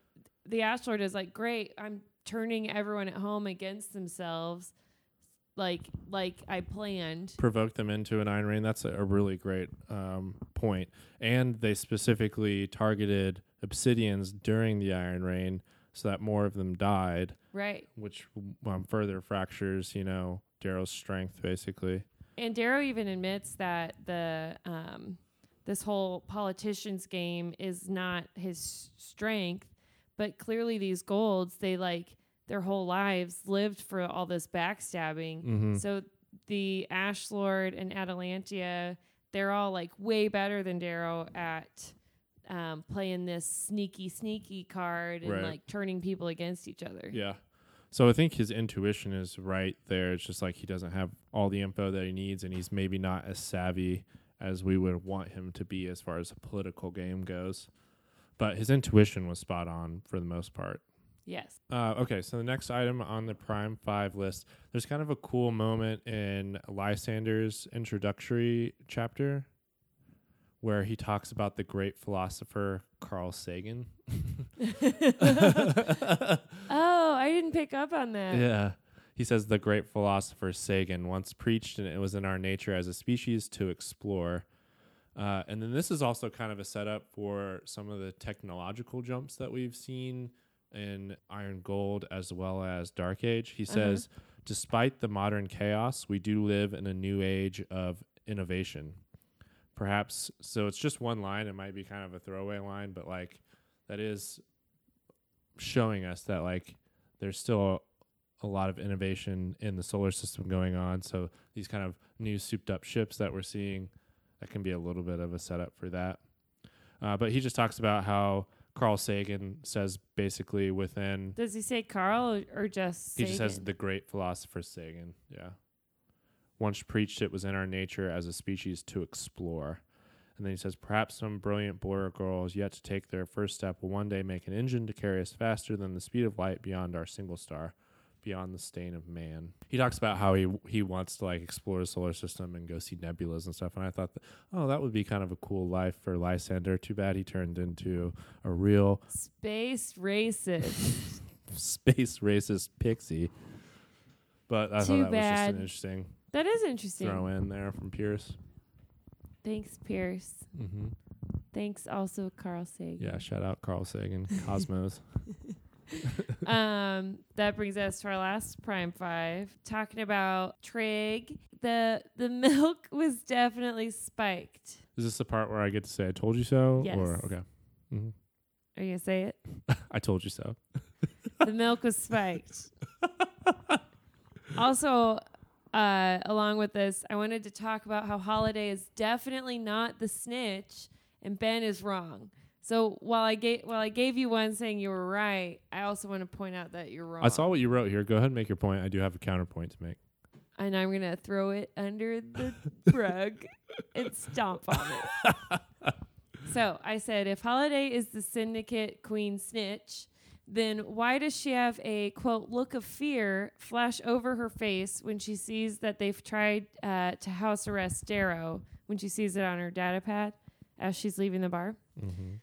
The Ash Lord is like, great. I'm turning everyone at home against themselves, like like I planned. provoke them into an Iron Rain. That's a, a really great um, point. And they specifically targeted Obsidians during the Iron Rain so that more of them died, Right. which um, further fractures, you know, Darrow's strength, basically. And Darrow even admits that the um, this whole politicians game is not his strength, but clearly these golds they like their whole lives lived for all this backstabbing. Mm-hmm. So the Ash Lord and Atalantia, they're all like way better than Darrow at um, playing this sneaky, sneaky card and Right. like turning people against each other. Yeah. So I think his intuition is right there. It's just like he doesn't have all the info that he needs, and he's maybe not as savvy as we would want him to be as far as a political game goes. But his intuition was spot on for the most part. Yes. Uh, okay, so the next item on the Prime 5 list, there's kind of a cool moment in Lysander's introductory chapter where he talks about the great philosopher Carl Sagan. Oh, I didn't pick up on that. Yeah. He says the great philosopher Sagan once preached, and it was in our nature as a species to explore. Uh, and then this is also kind of a setup for some of the technological jumps that we've seen in Iron Gold as well as Dark Age. He says, despite the modern chaos, we do live in a new age of innovation. Perhaps, so it's just one line. It might be kind of a throwaway line, but like that is showing us that like there's still a lot of innovation in the solar system going on. So these kind of new souped up ships that we're seeing, that can be a little bit of a setup for that. Uh, but he just talks about how Carl Sagan says basically within Does he say Carl or, just he just says the great philosopher Sagan. Yeah. Once preached it was in our nature as a species to explore. And then he says, perhaps some brilliant boy or girl is yet to take their first step will one day make an engine to carry us faster than the speed of light beyond our single star, beyond the stain of man. He talks about how he he wants to like explore the solar system and go see nebulas and stuff. And I thought, that, oh, that would be kind of a cool life for Lysander. Too bad he turned into a real Space racist. space racist pixie. But I Too thought that was just an interesting that is interesting. throw in there from Pierce. Thanks, Pierce. Mm-hmm. Thanks also Carl Sagan. Yeah, shout out Carl Sagan, Cosmos. um, that brings us to our last prime five, talking about Trigg. The the milk was definitely spiked. Is this the part where I get to say "I told you so"? Yes. Or okay, Mm-hmm. Are you gonna say it? I told you so. the milk was spiked. also, uh, along with this, I wanted to talk about how Holiday is definitely not the snitch, and Ben is wrong. So while I gave while I gave you one saying you were right, I also want to point out that you're wrong. I saw what you wrote here. Go ahead and make your point. I do have a counterpoint to make. and I'm gonna throw it under the rug and stomp on it. so I said, if Holiday is the syndicate queen snitch, then why does she have a quote look of fear flash over her face when she sees that they've tried uh, to house arrest Darrow when she sees it on her data pad as she's leaving the bar? Mm-hmm.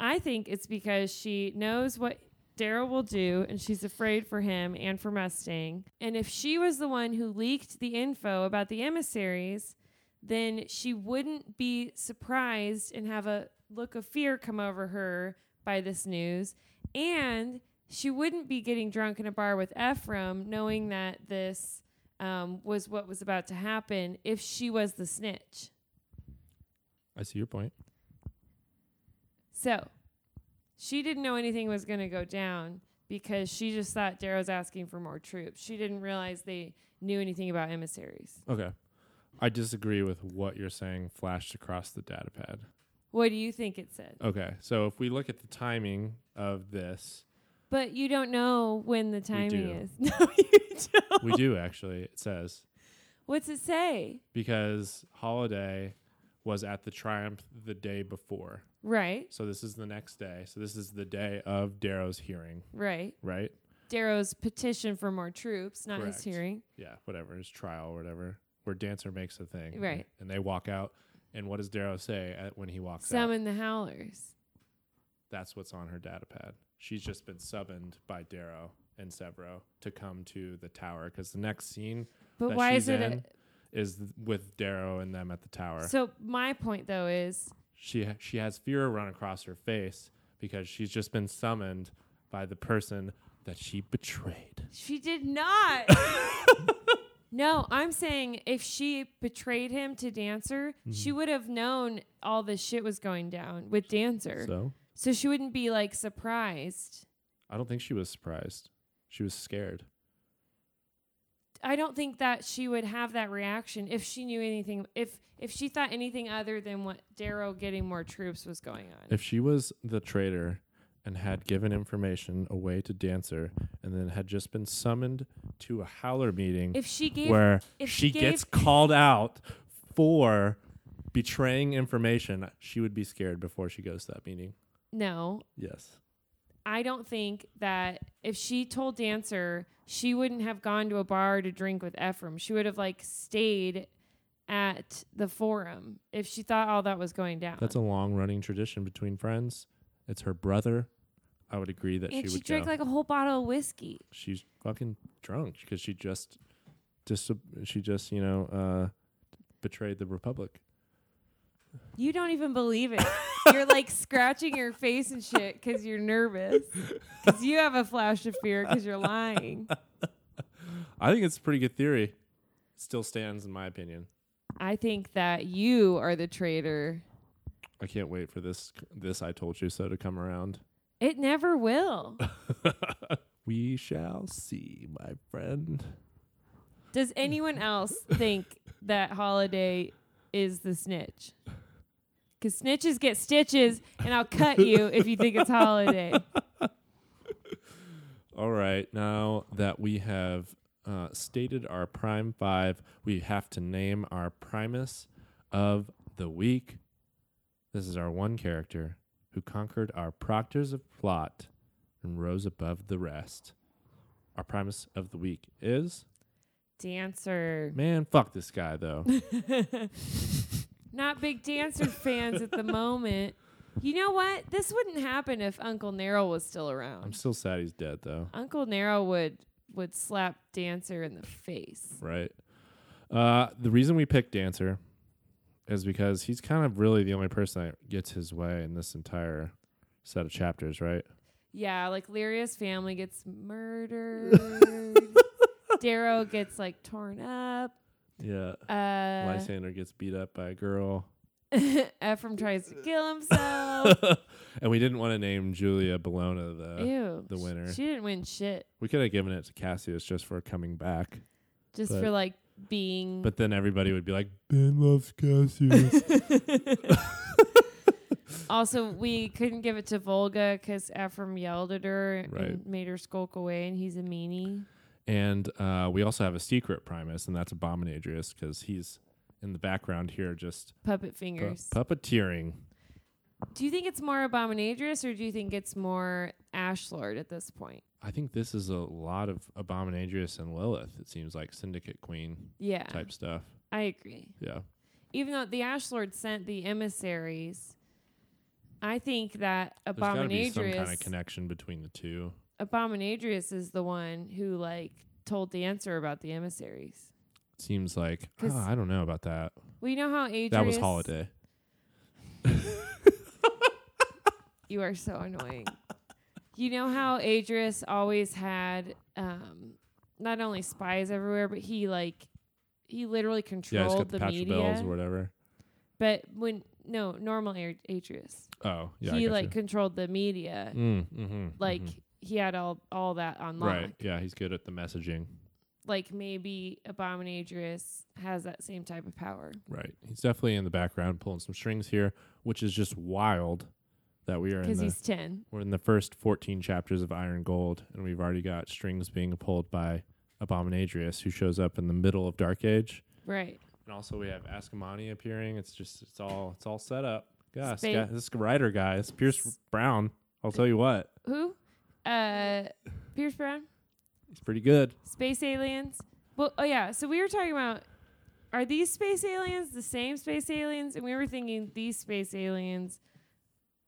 I think it's because she knows what Darrow will do and she's afraid for him and for Mustang. And if she was the one who leaked the info about the emissaries, then she wouldn't be surprised and have a look of fear come over her by this news. And she wouldn't be getting drunk in a bar with Ephraim knowing that this um, was what was about to happen if she was the snitch. I see your point. So she didn't know anything was going to go down because she just thought Darrow's asking for more troops. She didn't realize they knew anything about emissaries. Okay, I disagree with what you're saying. Flashed across the data pad. What do you think it said? Okay, so if we look at the timing of this, But you don't know when the timing is. No, you don't. we do actually. It says What's it say? because Holiday was at the Triumph the day before. Right, So this is the next day. So this is the day of Darrow's hearing, right. right? Darrow's petition for more troops, not Correct. his hearing. Yeah, whatever his trial or whatever, where Dancer makes a thing, Right. And they walk out, and what does Darrow say at, when he walks out? Summon the howlers. That's what's on her data pad. She's just been summoned by Darrow and Sevro to come to the tower because the next scene But why is it? in A, is th- with Darrow and them at the tower. so my point though is she ha- she has fear run across her face because she's just been summoned by the person that she betrayed. She did not. no, I'm saying if she betrayed him to Dancer, Mm-hmm. she would have known all this shit was going down with Dancer. So, So she wouldn't be like surprised. I don't think she was surprised. She was scared. I don't think that she would have that reaction if she knew anything if if she thought anything other than what Darrow getting more troops was going on. If she was the traitor and had given information away to Dancer and then had just been summoned to a howler meeting If she gave where if she she gets called out for betraying information, she would be scared before she goes to that meeting. no, Yes. I don't think that if she told Dancer, she wouldn't have gone to a bar to drink with Ephraim. She would have like stayed at the forum if she thought all that was going down. That's a long running tradition between friends. It's her brother. I would agree that and she she, would drank go. like a whole bottle of whiskey. She's fucking drunk because she just, just she just you know uh, betrayed the republic. You don't even believe it. you're like scratching your face and shit because you're nervous. Because you have a flash of fear because you're lying. I think it's a pretty good theory. Still stands in my opinion. I think that you are the traitor. I can't wait for this this I told you so to come around. It never will. we shall see, my friend. Does anyone else think that Holiday is the snitch? Because snitches get stitches, and I'll cut you if you think it's Holiday. All right, now that we have uh, stated our prime five, we have to name our primus of the week. This is our one character who conquered our proctors of plot and rose above the rest. Our primus of the week is Dancer. man, fuck this guy though. Not big dancer fans at the moment. You know what? This wouldn't happen if Uncle Nero was still around. I'm still sad he's dead though. Uncle Nero would would slap Dancer in the face. Right. Uh, the reason we picked Dancer is because he's kind of really the only person that gets his way in this entire set of chapters, right? Yeah, like Lyria's family gets murdered. Darrow gets like torn up. Yeah. Uh, Lysander gets beat up by a girl. Ephraim tries to kill himself. and we didn't want to name Julia Bologna the Ew. the winner. She didn't win shit. we could have given it to Cassius just for coming back. Just But- for like being But then everybody would be like, Ben loves Cassius. Also, we couldn't give it to Volga because Ephraim yelled at her Right. and made her skulk away, and he's a meanie. And uh, we also have a secret Primus, and that's Abominadrius because he's in the background here just Puppet pu- fingers. puppeteering. do you think it's more Abominadrius or do you think it's more Ashlord at this point? I think this is a lot of Abominadrius and Lilith. It seems like Syndicate Queen Yeah, type stuff. I agree. Yeah. Even though the Ashlord sent the emissaries, I think that Abominadrius. There's got to be some kind of connection between the two. Abominadrius is the one who like told Dancer about the emissaries. Seems like oh, I don't know about that. We know how Adrius. That was Holiday. You are so annoying. you know how Adrius always had um, not only spies everywhere, but he like he literally Yeah, controlled got the, the, patch of bells media. or whatever. But when no normal Ad- Adrius, Oh, yeah. He like controlled the media. Mm, mm-hmm, Like mhm. He had all all that on lock. right. Yeah, he's good at the messaging. Like maybe Abominadrius has that same type of power. Right. He's definitely in the background pulling some strings here, which is just wild that we are in Because the he's ten. we're in the first 14 chapters of Iron Gold and we've already got strings being pulled by Abominadrius who shows up in the middle of Dark Age. Right. And also we have Ascomanni appearing. It's just it's all it's all set up. Gosh, Spa- guy, this writer guy, this Pierce Brown, I'll tell you what, Who? Uh Pierce Brown? he's pretty good. Space aliens. Well, oh yeah. So we were talking about are these space aliens the same space aliens? And we were thinking these space aliens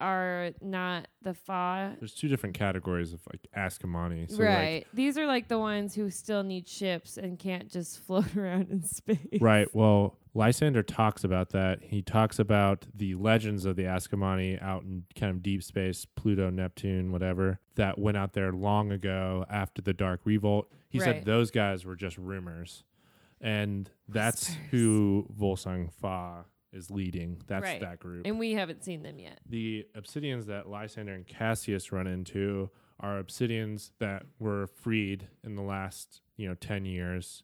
are not the Fa. There's two different categories of like Ascomanni. So right. Like, these are like the ones who still need ships and can't just float around in space. right. Well, Lysander talks about that. He talks about the legends of the Ascomanni out in kind of deep space, Pluto, Neptune, whatever, that went out there long ago after the Dark Revolt. He Right. said those guys were just rumors. And that's who Volsung Fa is leading. That's Right. that group. And we haven't seen them yet. the obsidians that Lysander and Cassius run into are obsidians that were freed in the last, you know, 10 years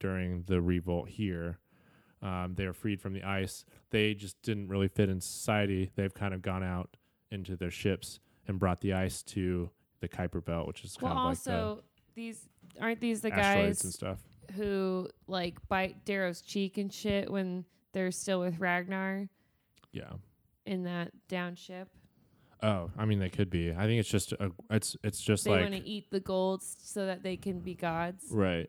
during the revolt here. Um, they were freed from the ice. They just didn't really fit in society. They've kind of gone out into their ships and brought the ice to the Kuiper Belt, which is Well, kind of like also these aren't these the the asteroids guys and stuff. who like bite Darrow's cheek and shit when they're still with Ragnar Yeah. in that down ship? Oh, I mean, they could be. I think it's just a, it's it's just like they like want to eat the gold s- so that they can be gods. Right.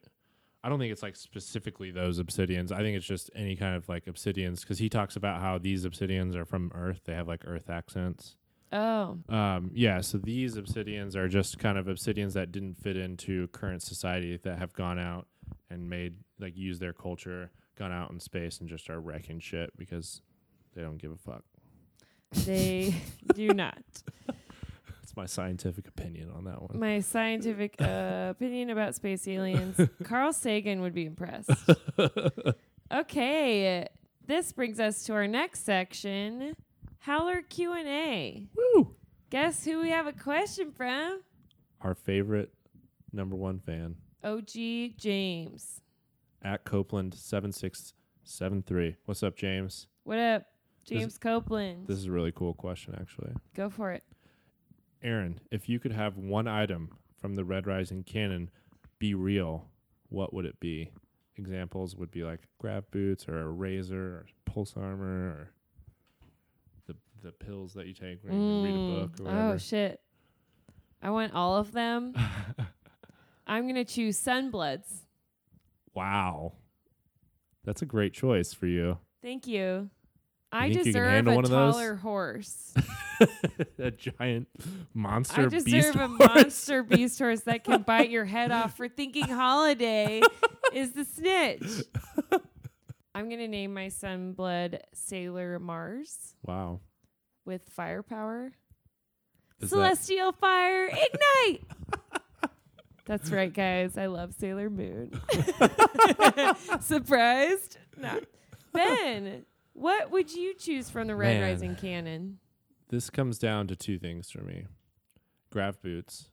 I don't think it's like specifically those obsidians. I think it's just any kind of like obsidians because he talks about how these obsidians are from Earth. They have like Earth accents. Oh, Um, yeah, so these obsidians are just kind of obsidians that didn't fit into current society that have gone out and made like use their culture, gone out in space and just are wrecking shit because they don't give a fuck. they do not. That's my scientific opinion on that one. My scientific uh, opinion about space aliens. Carl Sagan would be impressed. Okay, this brings us to our next section, Howler Q and A. Woo! Guess who we have a question from? Our favorite number one fan OG James. At Copeland seven six seven three. What's up, James? What up, This- James Copeland? This is a really cool question, actually. Go for it. Aaron, if you could have one item from the Red Rising canon be real, what would it be? Examples would be like grav boots or a razor or pulse armor or the the pills that you take when you read a book or Mm. whatever. Oh shit. I want all of them. I'm gonna choose Sunbloods. Wow. That's a great choice for you. Thank you. I you deserve a one of those? taller horse. a giant monster I beast deserve a horse. monster beast horse that can bite your head off for thinking holiday is the snitch. I'm gonna name my Sunblood Sailor Mars Wow. with firepower. Is that- Celestial fire ignite. That's right, guys. I love Sailor Moon. Surprised? No. Ben, what would you choose from the Red Man. Rising canon? this comes down to two things for me. Grav boots.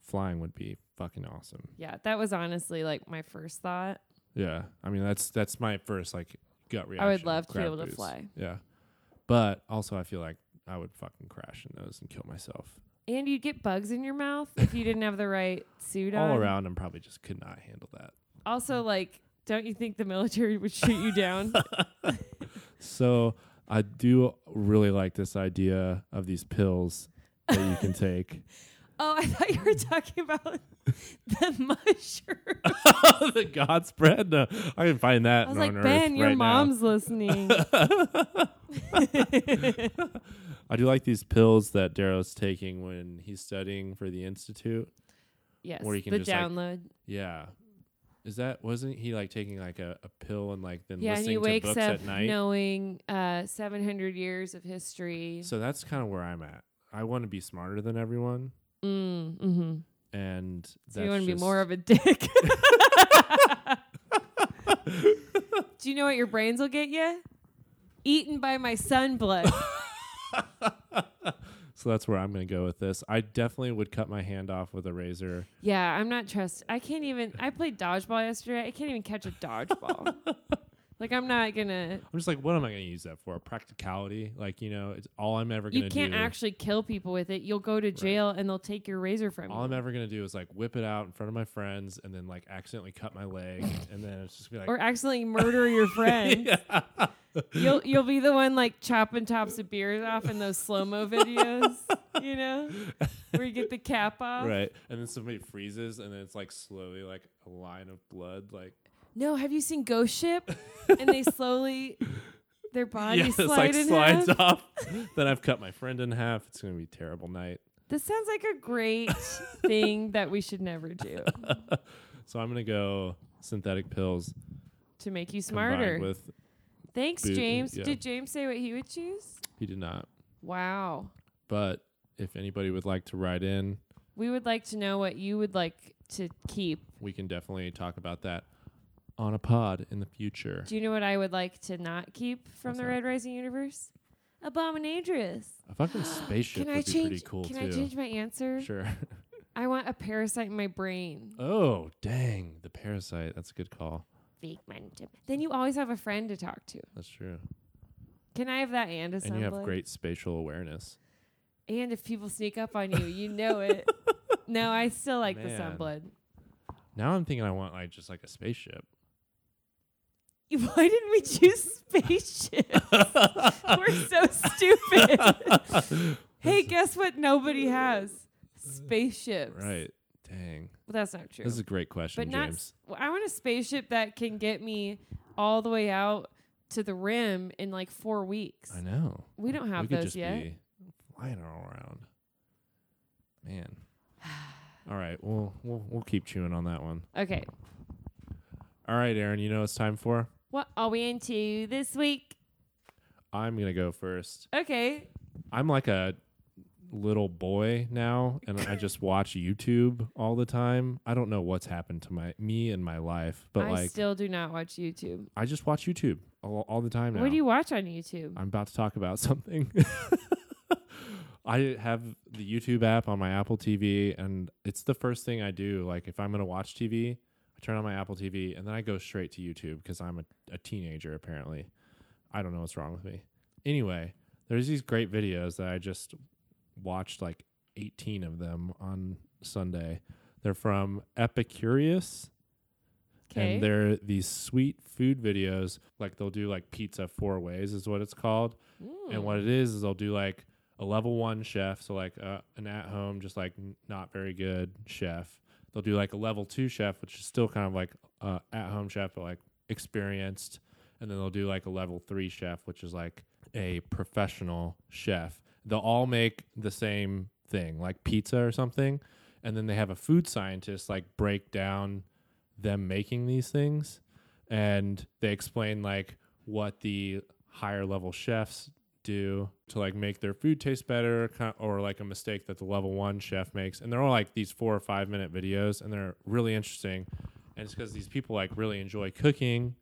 Flying would be fucking awesome. Yeah, that was honestly like my first thought. Yeah. I mean that's that's my first like gut reaction. I would love to be grav able to fly. Yeah. But also I feel like I would fucking crash in those and kill myself. And you'd get bugs in your mouth if you didn't have the right suit on. All around and probably just could not handle that. Also, like, don't you think the military would shoot you down? So I do really like this idea of these pills that you can take. oh, I thought you were talking about the mushroom. the God spread. No, I can find that. I was like, Earth Ben, your right now. mom's listening. I do like these pills that Darrow's taking when he's studying for the institute. yes, Or you can the just, like, download. Yeah. Is that wasn't he like taking like a, a pill and like then yeah, and listening he to wakes books up at night? knowing uh, 700 years of history. So that's kind of where I'm at. I want to be smarter than everyone, mm, mm-hmm. and So you want to be more of a dick. Do you know what your brains will get you? Eaten by my sun blood. So that's where I'm going to go with this. I definitely would cut my hand off with a razor. yeah, I'm not trust. I can't even. I played dodgeball yesterday. I can't even catch a dodgeball. like I'm not gonna. I'm just like, what am I going to use that for? Practicality, like you know, it's all I'm ever going to. You can't do. actually kill people with it. You'll go to jail and they'll take your razor from all you. All I'm ever going to do is like whip it out in front of my friends and then like accidentally cut my leg, and then it's just gonna be like, or accidentally murder your friend. You'll you'll be the one like chopping tops of beers off in those slow mo videos, you know, where you get the cap off. right, and then somebody freezes, and then it's like slowly like a line of blood, like No, have you seen Ghost Ship? and they slowly their body yeah, slide like slides half. off. then I've cut my friend in half. It's gonna be a terrible night. This sounds like a great thing that we should never do So I'm gonna go synthetic pills to make you smarter. with. Thanks, boot- James. yeah. Did James say what he would choose? He did not, Wow. but if anybody would like to write in, We would like to know what you would like to keep. we can definitely talk about that on a pod in the future. Do you know what I would like to not keep from What's the that? Red Rising universe? Abominatrix. A fucking spaceship Can would I be change? pretty cool too. can too. I change my answer? Sure. I want a parasite in my brain. oh dang, the parasite. That's a good call. Then you always have a friend to talk to. That's true. Can I have that and a And you have great spatial awareness. And if people sneak up on you, you know it. no, I still like the Man. sunblood. Now I'm thinking I want like just like a spaceship. Why didn't we choose spaceships? We're so stupid. hey, guess what? Nobody has spaceships. Right. Dang. Well, that's not true. This is a great question, but not. James. well, I want a spaceship that can get me all the way out to the rim in like four weeks. I know. We don't have we those just yet. flying all around. Man. all right. We'll we'll we'll keep chewing on that one. Okay. All right, Aaron. You know what it's time for. What are we into this week? I'm gonna go first. Okay. I'm like a little boy now, and I just watch YouTube all the time. I don't know what's happened to my me and my life, but like I like still do not watch YouTube. I just watch YouTube all, all the time now. What do you watch on YouTube? I'm about to talk about something. I have the YouTube app on my Apple TV, and it's the first thing I do. Like, if I'm going to watch TV, I turn on my Apple TV, and then I go straight to YouTube because I'm a, a teenager, apparently. I don't know what's wrong with me. Anyway, there's these great videos that I just watched like 18 of them on Sunday. They're from Epicurious Okay. and they're these sweet food videos like they'll do like pizza four ways is what it's called And what it is is they'll do like a level one chef, so like uh, an at home, just like n- not very good chef. They'll do like a level two chef, which is still kind of like uh, at home chef, but like experienced. And then they'll do like a level three chef, which is like a professional chef. They'll all make the same thing, like pizza or something. And then they have a food scientist like break down them making these things. And they explain like what the higher level chefs do to like make their food taste better or like a mistake that the level one chef makes and they're all like these four or five minute videos and they're really interesting and it's because these people like really enjoy cooking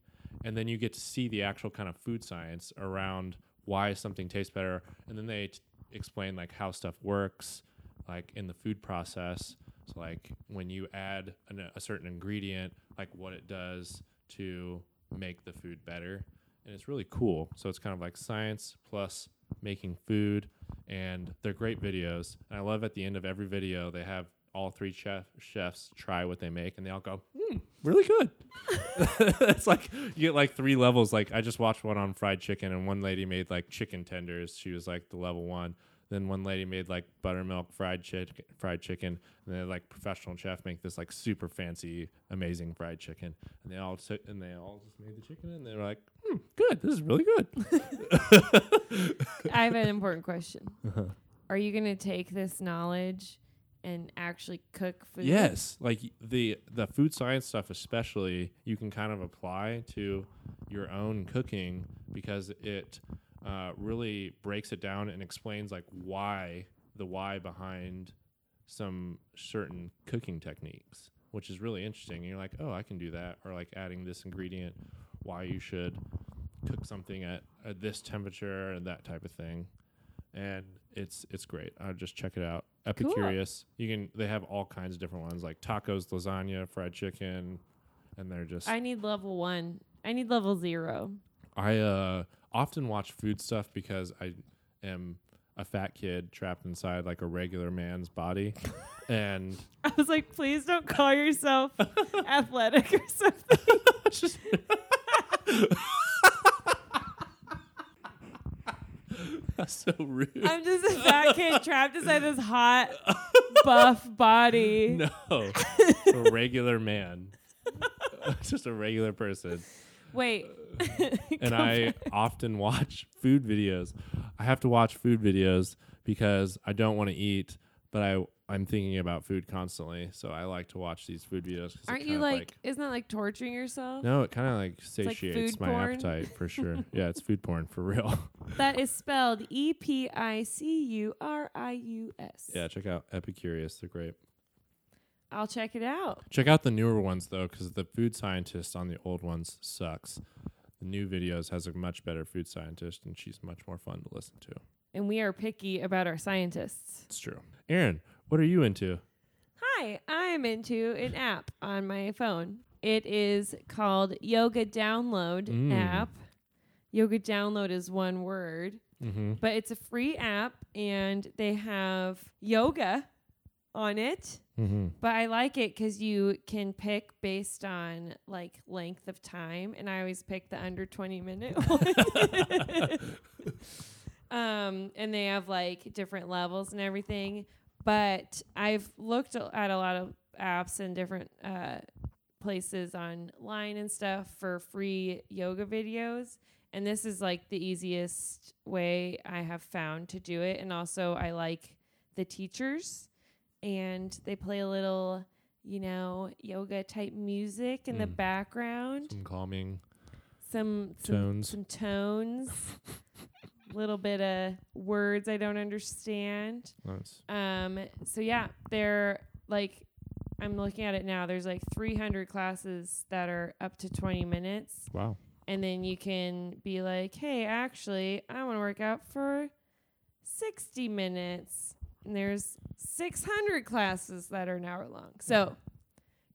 and then you get to see the actual kind of food science around why something tastes better and then they t- explain like how stuff works like in the food process so like when you add an, a certain ingredient like what it does to make the food better and it's really cool. So it's kind of like science plus making food, and they're great videos. And I love at the end of every video they have all three chef chefs try what they make, and they all go, hmm, really good. it's like you get like three levels. Like I just watched one on fried chicken, and one lady made like chicken tenders. She was like the level one. Then one lady made like buttermilk fried chicken, fried chicken, and then like professional chef make this like super fancy, amazing fried chicken, and they all took and they all just made the chicken, and they were like, hmm, good, this is really good. I have an important question. Uh-huh. Are you going to take this knowledge and actually cook food? Yes, like the the food science stuff, especially, you can kind of apply to your own cooking because it uh, really breaks it down and explains like why the why behind some certain cooking techniques, which is really interesting. And you're like, oh, I can do that, or like adding this ingredient, why you should cook something at, at this temperature and that type of thing. And it's it's great. I would just check it out. Cool. Epicurious. You can they have all kinds of different ones like tacos, lasagna, fried chicken, and they're just I need level one. I need level zero. I uh, often watch food stuff because I am a fat kid trapped inside like a regular man's body, and I was like, please don't call yourself athletic or something. just that's so rude. I'm just a fat kid trapped inside this hot, buff body. no, a regular man, just a regular person. Wait. and I often watch food videos. I have to watch food videos because I don't want to eat, but I I'm thinking about food constantly. So I like to watch these food videos. Aren't you of like, isn't that like torturing yourself? no, it kind of like like satiates food my porn? appetite for sure. yeah, it's food porn for real. That is spelled E P I C U R I U S. yeah, check out Epicurious. They're great. I'll check it out. Check out the newer ones though, because the food scientist on the old ones sucks. The new videos has a much better food scientist, and she's much more fun to listen to. And we are picky about our scientists. It's true. Aaron, what are you into? Hi, I'm into an app on my phone. It is called Yoga Download Mm. app. Yoga Download is one word, Mm-hmm. but it's a free app and they have yoga on it. Mm-hmm. But I like it because you can pick based on like length of time, and I always pick the under twenty minute one. um, and they have like different levels and everything. But I've looked at a lot of apps and different uh, places online and stuff for free yoga videos. And this is like the easiest way I have found to do it. And also, I like the teachers and they play a little, you know, yoga type music in the Mm. background. Some calming Some some tones. some tones. little bit of words I don't understand. Nice. Um so yeah, they're like I'm looking at it now. There's like 300 classes that are up to 20 minutes Wow. and then you can be like, "Hey, actually, I want to work out for 60 minutes." And there's 600 classes that are an hour long. So,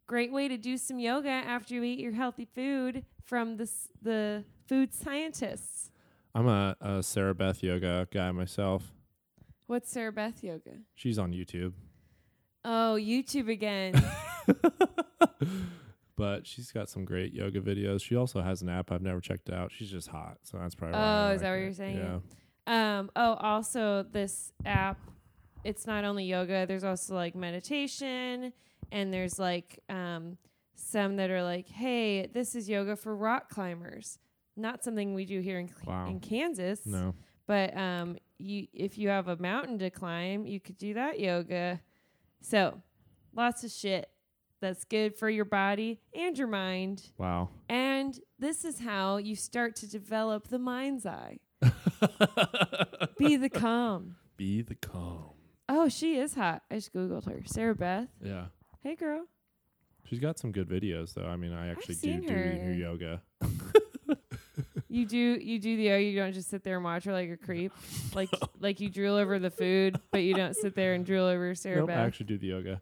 great way to do some yoga after you eat your healthy food from the s- the food scientists. I'm a, a Sarah Beth yoga guy myself. What's Sarah Beth yoga? She's on YouTube, Oh, YouTube again. but she's got some great yoga videos. She also has an app I've never checked out. She's just hot, so that's probably. why Oh, is that what it. you're saying? Yeah. Um, oh, also this app, it's not only yoga. There's also like meditation, and there's like um, some that are like, hey, this is yoga for rock climbers. Not something we do here in Wow. in Kansas. No. But um, you if you have a mountain to climb, you could do that yoga. So, lots of shit that's good for your body and your mind. Wow. And this is how you start to develop the mind's eye. Be the calm. Be the calm. Oh, she is hot. I just googled her. Sarah Beth. Yeah. Hey, girl. She's got some good videos though. I mean, I actually do seen do her. her yoga. You do you do the oh You don't just sit there and watch her like a creep, like like you drool over the food, but you don't sit there and drool over Sarah Nope, I Beth. actually do the yoga.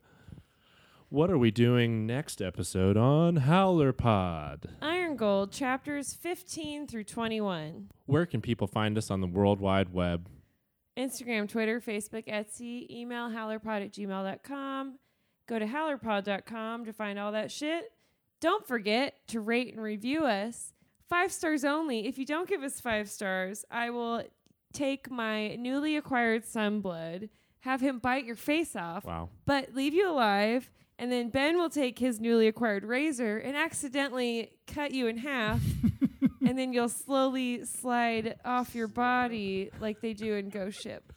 What are we doing next episode on Howlerpod? Iron Gold chapters 15 through 21. Where can people find us on the World Wide Web? Instagram, Twitter, Facebook, Etsy, email howlerpod at gmail.com. Go to howlerpod.com to find all that shit. Don't forget to rate and review us. Five stars only. If you don't give us five stars, I will take my newly acquired son blood, have him bite your face off, Wow. but leave you alive. And then Ben will take his newly acquired razor and accidentally cut you in half. and then you'll slowly slide off your body like they do in Ghost Ship.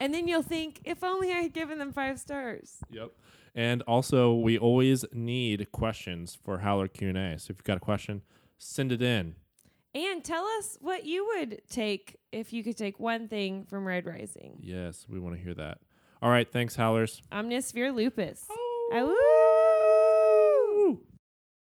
and then you'll think, if only I had given them five stars. Yep. And also, we always need questions for Howler Q&A. So if you've got a question, send it in. And tell us what you would take if you could take one thing from Red Rising. Yes, we want to hear that. All right, thanks, Howlers. Omnis vir lupus. Oh. Woo!